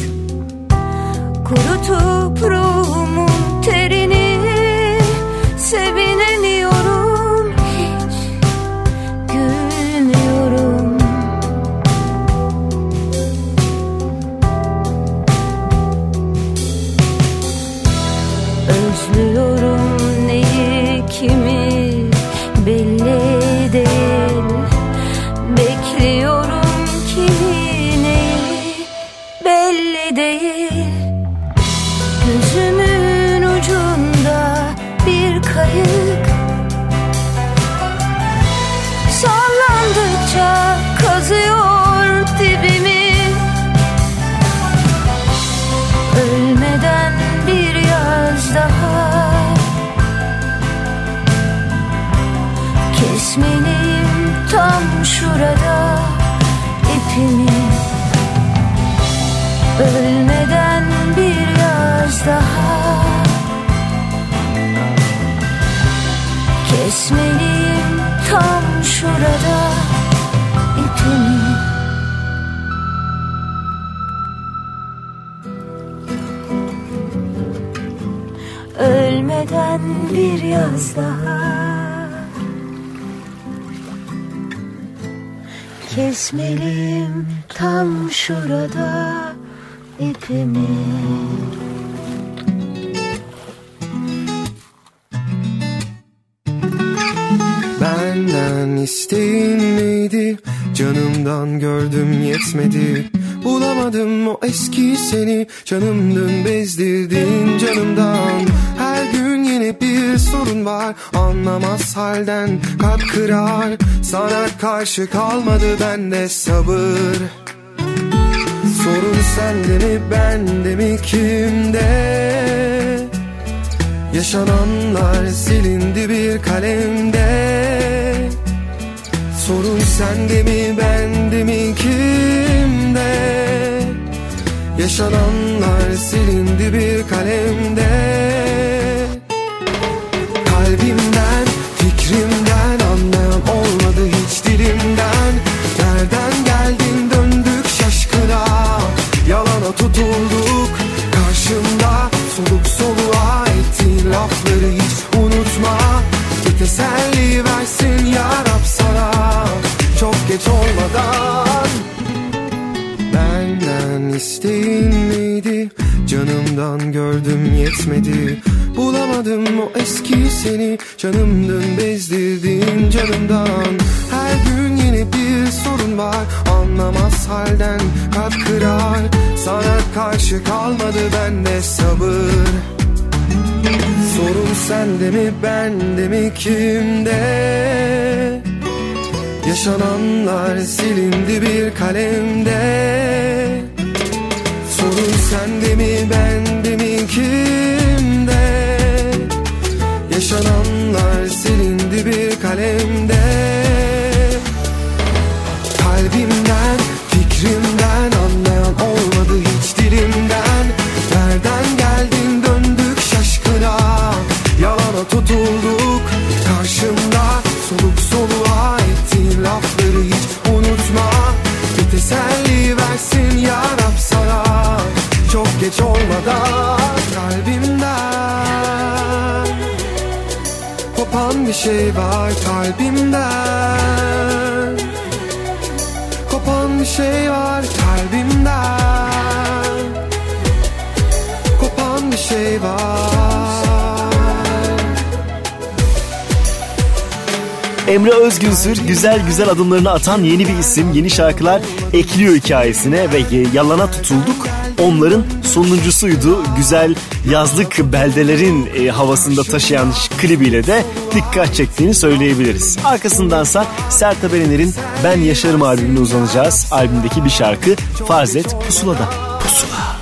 canımdan Her gün yeni bir sorun var. Anlamaz halden kalp kırar. Sana karşı kalmadı bende sabır. Sorun sende mi bende mi kimde? Yaşananlar silindi bir kalemde. Sorun sende mi bende mi kimde Yaşananlar silindi bir kalemde. Kalbimden, fikrimden anlayan olmadı hiç dilimden. Nereden geldin döndük şaşkına? Yalana tutulduk karşımda. Soluk soluğa ettiğin lafları hiç unutma. Bir teselli versin ya Rab sana. Çok geç olmadan Benden isteğin neydi? Canımdan gördüm yetmedi. Bulamadım o eski seni. Canımdın bezdirdin canımdan. Her gün yeni bir sorun var. Anlamaz halden kalp kırar. Sana karşı kalmadı bende sabır. Sorun sende mi bende mi kimde Yaşananlar silindi bir kalemde. Sorun sende mi bende mi kimde? Yaşananlar silindi bir kalemde. Kalbimden, fikrimden anlayan olmadı hiç dilimden. Nereden geldin döndük şaşkına? Yalana tutulduk karşımda Soluk soluğa teselli versin ya Rab sana. Çok geç olmadan kalbimden Kopan bir şey var kalbimden. Kopan bir şey var kalbimden. Kopan bir şey var Emre Özgünsür güzel güzel adımlarını atan yeni bir isim, yeni şarkılar ekliyor hikayesine ve yalana tutulduk. Onların sonuncusuydu. Güzel yazlık beldelerin e, havasında taşıyan klibiyle de dikkat çektiğini söyleyebiliriz. Arkasındansa Sertab Erener'in Ben Yaşarım albümüne uzanacağız. Albümdeki bir şarkı Farzet Pusula'da. Pusula.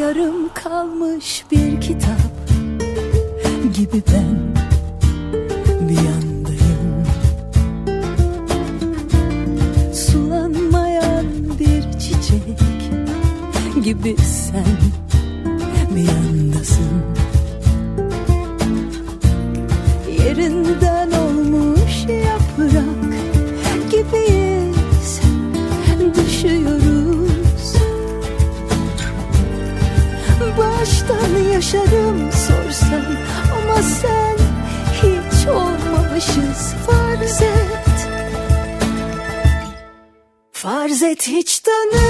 Yarım kalmış bir kitap gibi ben çiçek gibi sen bir yandasın. Yerinden olmuş yaprak gibiyiz Düşüyoruz. Baştan yaşarım sorsan Ama sen hiç olmamışız farz et. Farz et hiç tanışmadık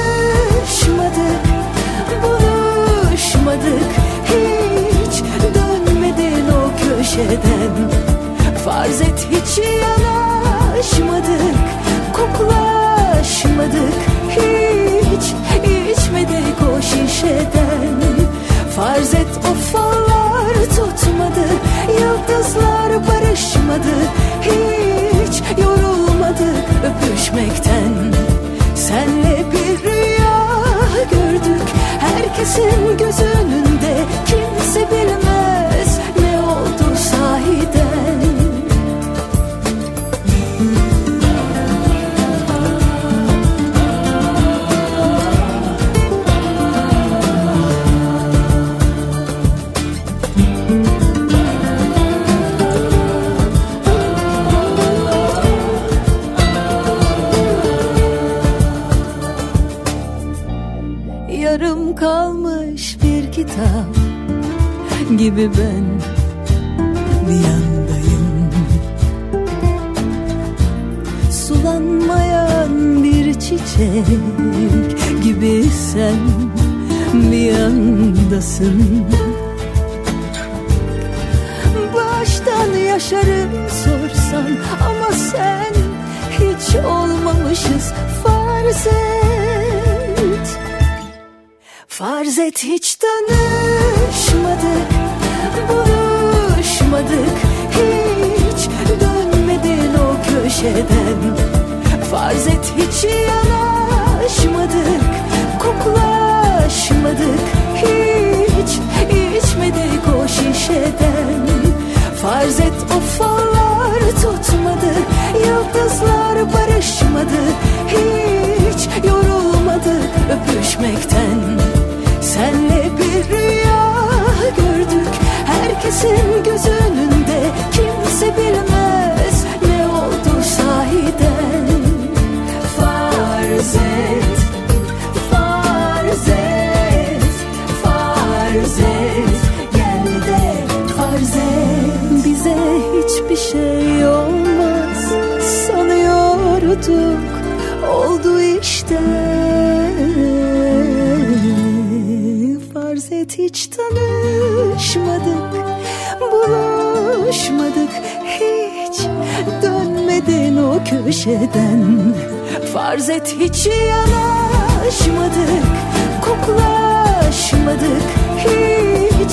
köşeden. Farz et hiç yanaşmadık Koklaşmadık. Hiç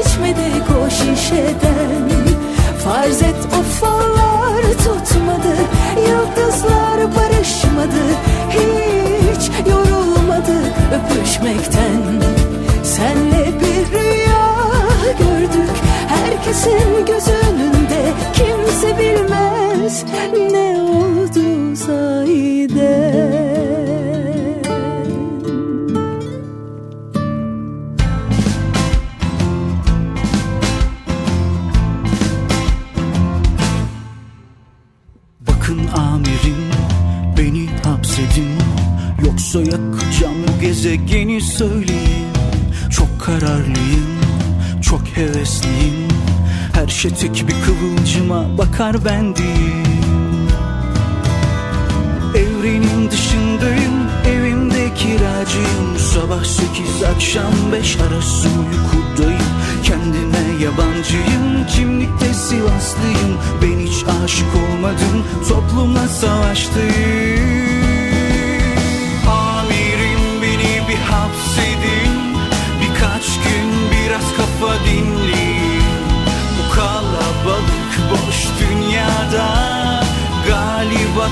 içmedik o şişeden. Farz et ufalar tutmadı Yıldızlar barışmadı. Hiç yorulmadık öpüşmekten. Senle bir rüya gördük Herkesin gözünün kimse bilmez ne oldu sahiden çıkar bendeyim Evrenin dışındayım evimde kiracıyım Sabah sekiz akşam beş arası uykudayım. Kendime yabancıyım kimlikte Sivaslıyım. Ben hiç aşık olmadım toplumla savaştayım.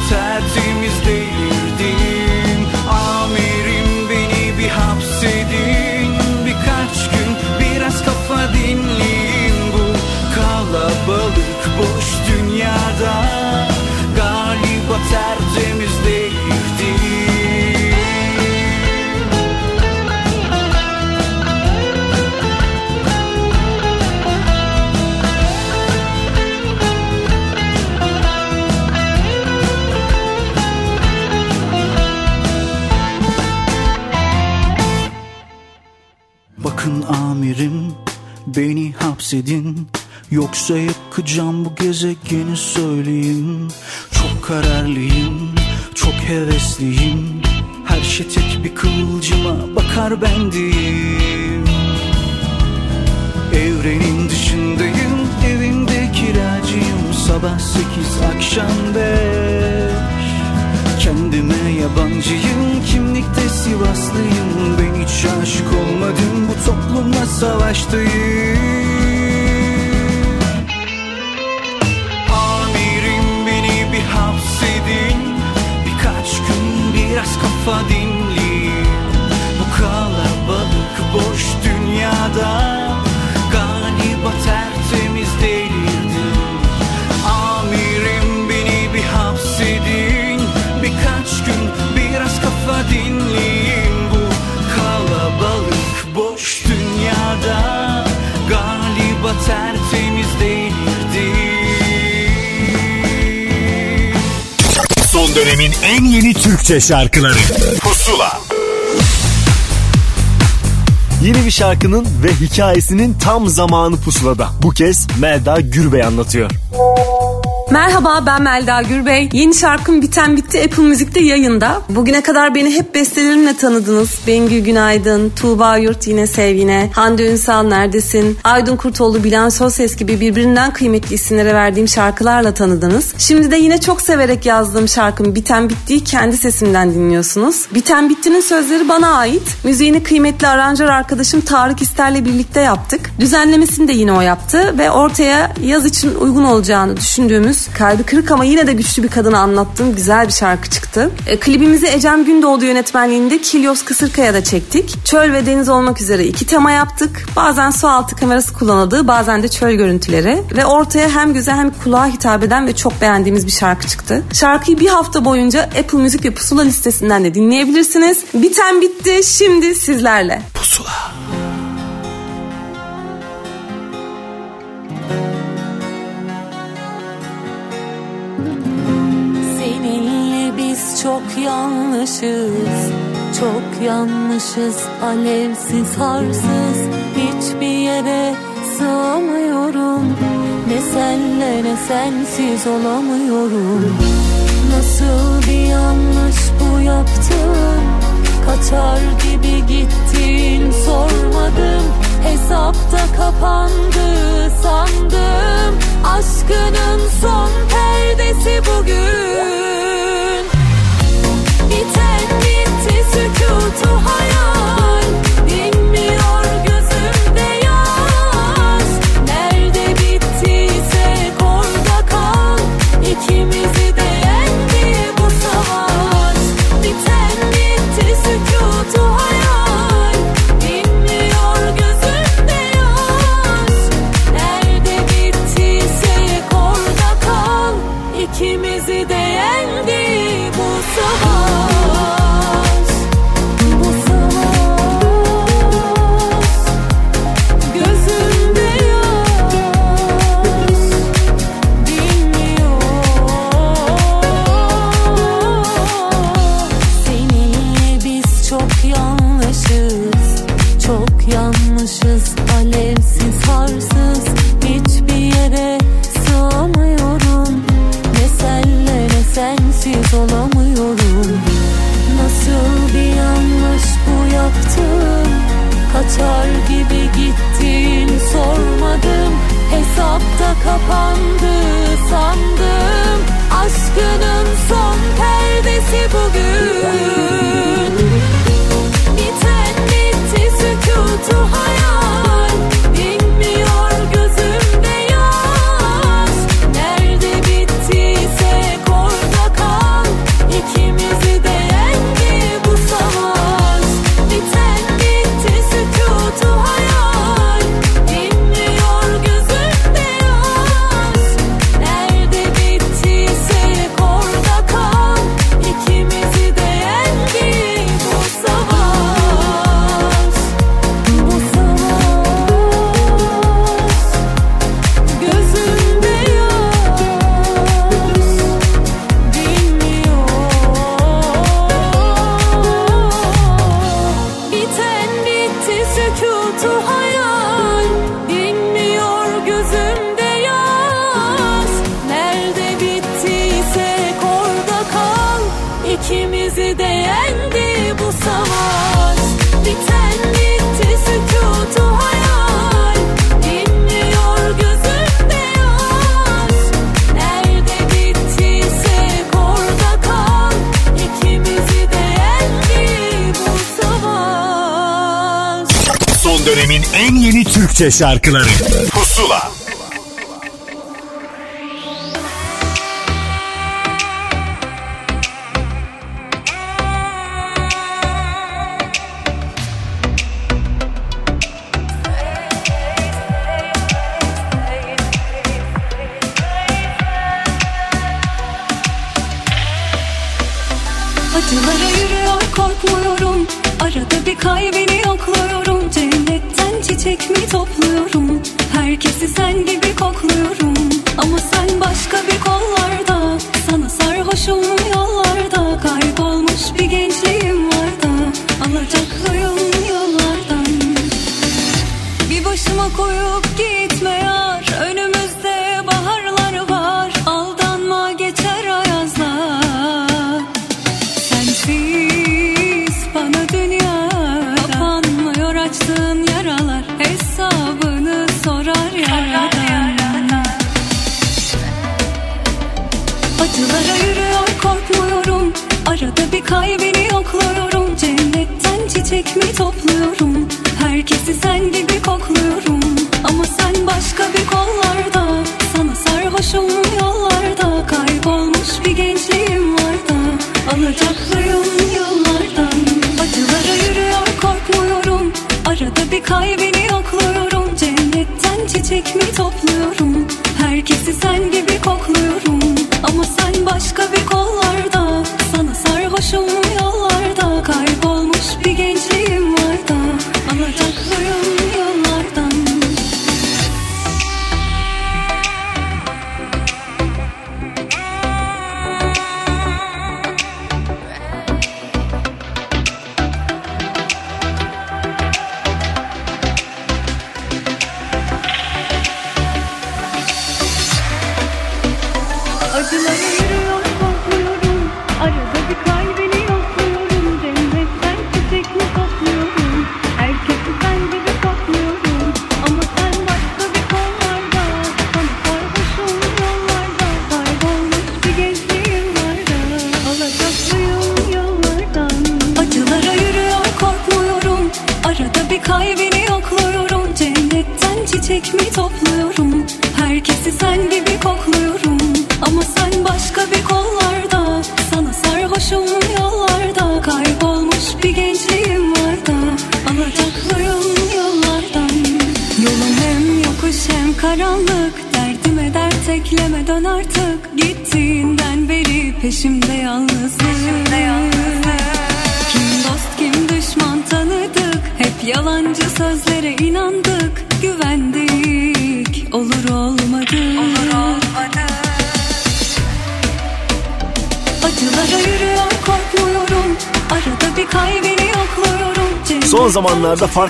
tied to misleading dönemin en yeni Türkçe şarkıları Pusula Yeni bir şarkının ve hikayesinin tam zamanı pusulada. Bu kez Melda Gürbey anlatıyor. Merhaba ben Melda Gürbey. Yeni şarkım Biten Bitti Apple Müzik'te yayında. Bugüne kadar beni hep bestelerimle tanıdınız. Bengü Günaydın, Tuğba Yurt Yine Sev Yine, Hande Ünsal Neredesin, Aydın Kurtoğlu, Bilen Soses gibi birbirinden kıymetli isimlere verdiğim şarkılarla tanıdınız. Şimdi de yine çok severek yazdığım şarkım Biten Bitti'yi kendi sesimden dinliyorsunuz. Biten Bitti'nin sözleri bana ait. Müziğini kıymetli aranjör arkadaşım Tarık İster'le birlikte yaptık. Düzenlemesini de yine o yaptı ve ortaya yaz için uygun olacağını düşündüğümüz kalbi kırık ama yine de güçlü bir kadını anlattığım güzel bir şarkı çıktı. E, klibimizi Ecem Gündoğdu yönetmenliğinde Kilyos Kısırkaya'da çektik. Çöl ve deniz olmak üzere iki tema yaptık. Bazen su altı kamerası kullanıldığı bazen de çöl görüntüleri ve ortaya hem göze hem kulağa hitap eden ve çok beğendiğimiz bir şarkı çıktı. Şarkıyı bir hafta boyunca Apple Müzik ve Pusula listesinden de dinleyebilirsiniz. Biten bitti şimdi sizlerle. Pusula. Çok yanlışız Çok yanlışız. Alevsiz harsız Hiçbir yere sığamıyorum. Ne senle ne sensiz olamıyorum. Nasıl bir yanlış bu yaptım Kaçar gibi gittin sormadım. Hesapta kapandı sandım. Aşkının son perdesi bugün Biten bitti sükutu hayal Türkçe şarkıları Arada bir kalbini yokluyorum Cennetten çiçek mi topluyorum? Herkesi sen gibi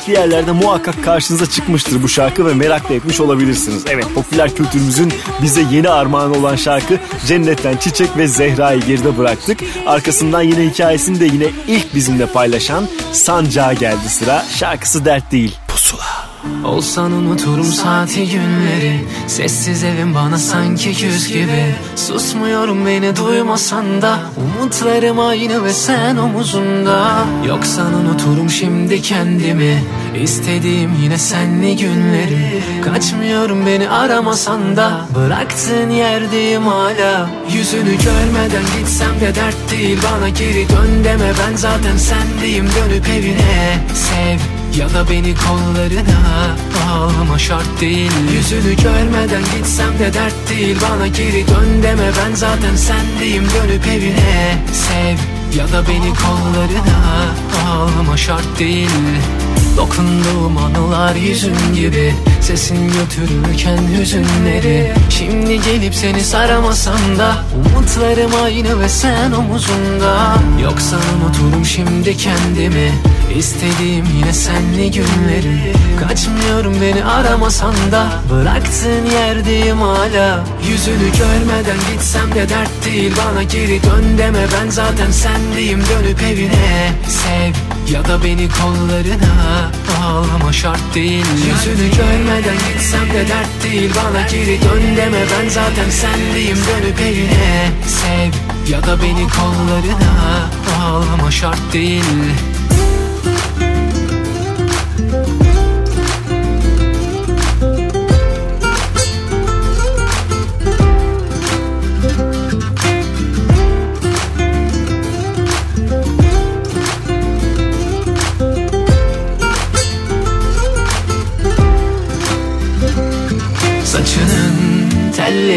farklı yerlerde muhakkak karşınıza çıkmıştır bu şarkı ve merak da etmiş olabilirsiniz. Evet popüler kültürümüzün bize yeni armağan olan şarkı Cennetten Çiçek ve Zehra'yı geride bıraktık. Arkasından yine hikayesini de yine ilk bizimle paylaşan Sancağa geldi sıra. Şarkısı dert değil. Pusula. Olsan unuturum saati günleri Sessiz evim bana sanki küs gibi Susmuyorum beni duymasan da Umutlarım aynı ve sen omuzumda Yoksan unuturum şimdi kendimi İstediğim yine senli günleri Kaçmıyorum beni aramasan da. Bıraktığın yerdeyim hala. Yüzünü görmeden gitsem de dert değil. Bana geri dön deme. Ben zaten sendeyim. Dönüp evine sev ya da beni kollarına alma şart değil. Yüzünü görmeden gitsem de dert değil. Bana geri dön deme. Ben zaten sendeyim. Dönüp evine sev ya da beni kollarına alma şart değil Dokunduğum anılar yüzün gibi Sesin götürürken hüzünleri. Şimdi gelip seni saramasan da Umutlarım aynı ve sen omuzumda Yoksa unuturum şimdi kendimi İstediğim yine senli günleri. Kaçmıyorum beni aramasan da Bıraktığın yerdeyim hala. Yüzünü görmeden gitsem de dert değil Bana geri dön deme. Ben zaten sendeyim Dönüp evine. Sev ya da beni kollarına alma şart değil. Yüzünü görmeden gitsem de dert değil. Bana geri dön deme ben zaten sendeyim. Dönüp evine sev. Ya da beni kollarına alma şart değil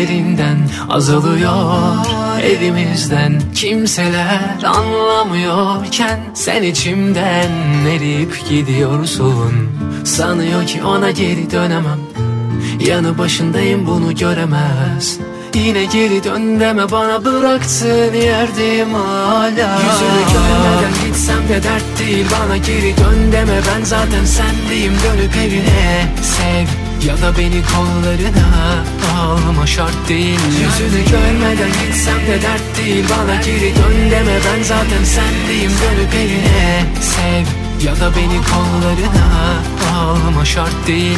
tellerinden azalıyor Evimizden. Kimseler anlamıyorken Sen içimden eriyip gidiyorsun. Sanıyor ki ona geri dönemem. Yanı başındayım bunu göremez. Yine geri dön deme bana bıraktığın yerdeyim hala. Yüzünü görmeden gitsem de dert değil Bana geri dön deme. Ben zaten sendeyim Dönüp evine sev ya da beni kollarına Ağlama şart değil. Yüzünü görmeden gitsem de dert değil. Bana geri dön deme ben zaten sendeyim. Dönüp eline sev. Ya da beni kollarına Ağlama şart değil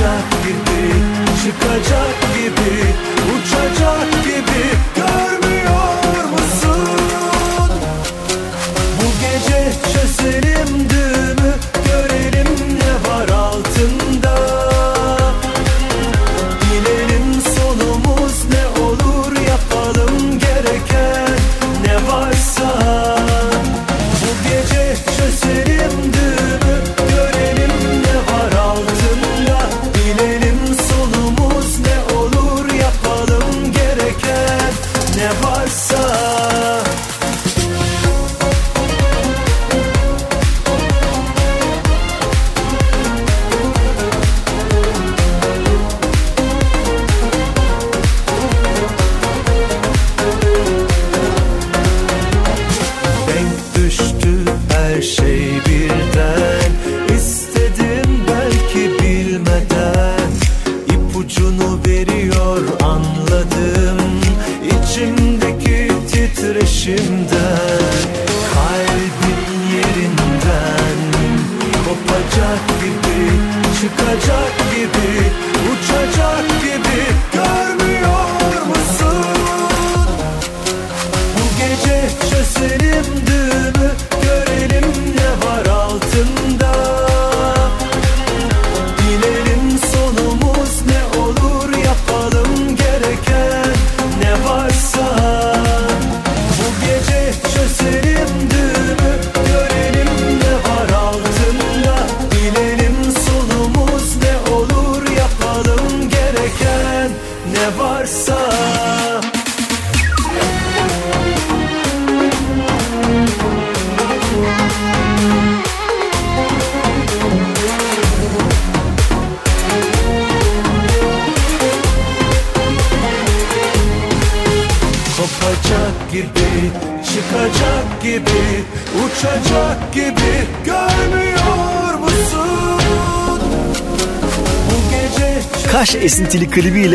Kopacak gibi Çıkacak gibi Uçacak gibi. Görmüyor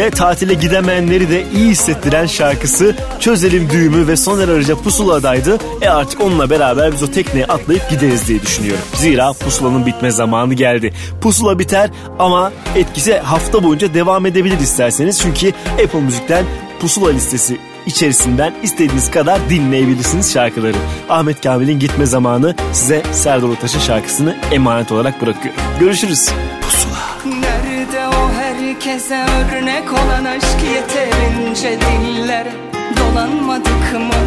klibiyle tatile gidemeyenleri de iyi hissettiren şarkısı Çözelim Düğümü ve Soner Arıca Pusula'daydı. E artık onunla beraber biz o tekneye atlayıp gideriz diye düşünüyorum. Zira pusulanın bitme zamanı geldi. Pusula biter ama etkisi hafta boyunca devam edebilir isterseniz. Çünkü Apple Müzik'ten pusula listesi içerisinden istediğiniz kadar dinleyebilirsiniz şarkıları. Ahmet Kamil'in gitme zamanı size Serdar Ortaç'ın şarkısını emanet olarak bırakıyor. Görüşürüz. Herkese örnek olan aşk yeterince dillere dolanmadık mı?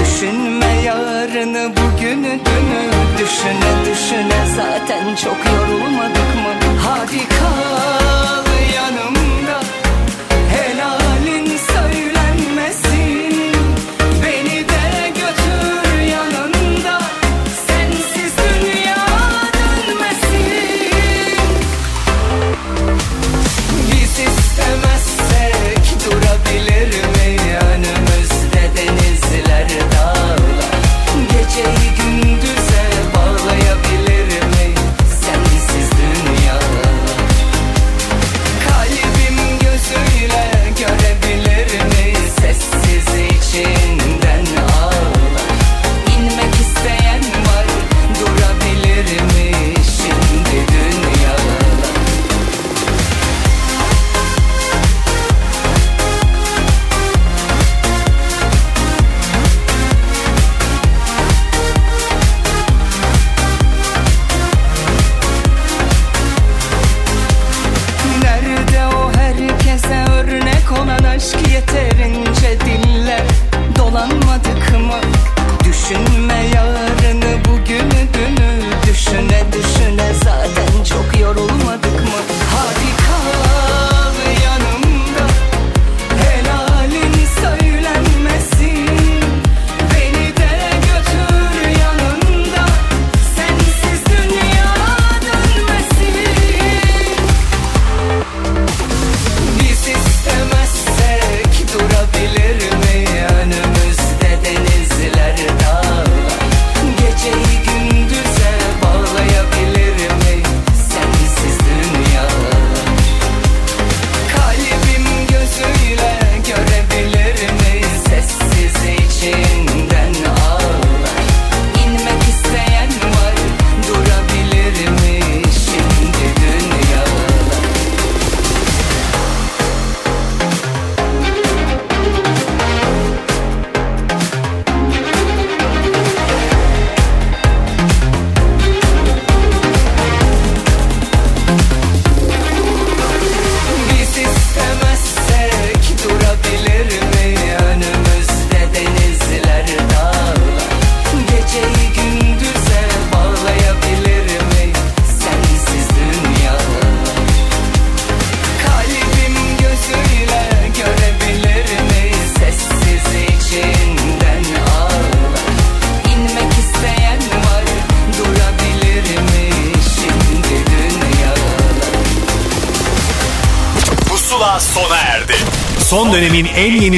Düşünme yarını bugünü dünü Düşüne düşüne zaten çok yorulmadık mı? Hadi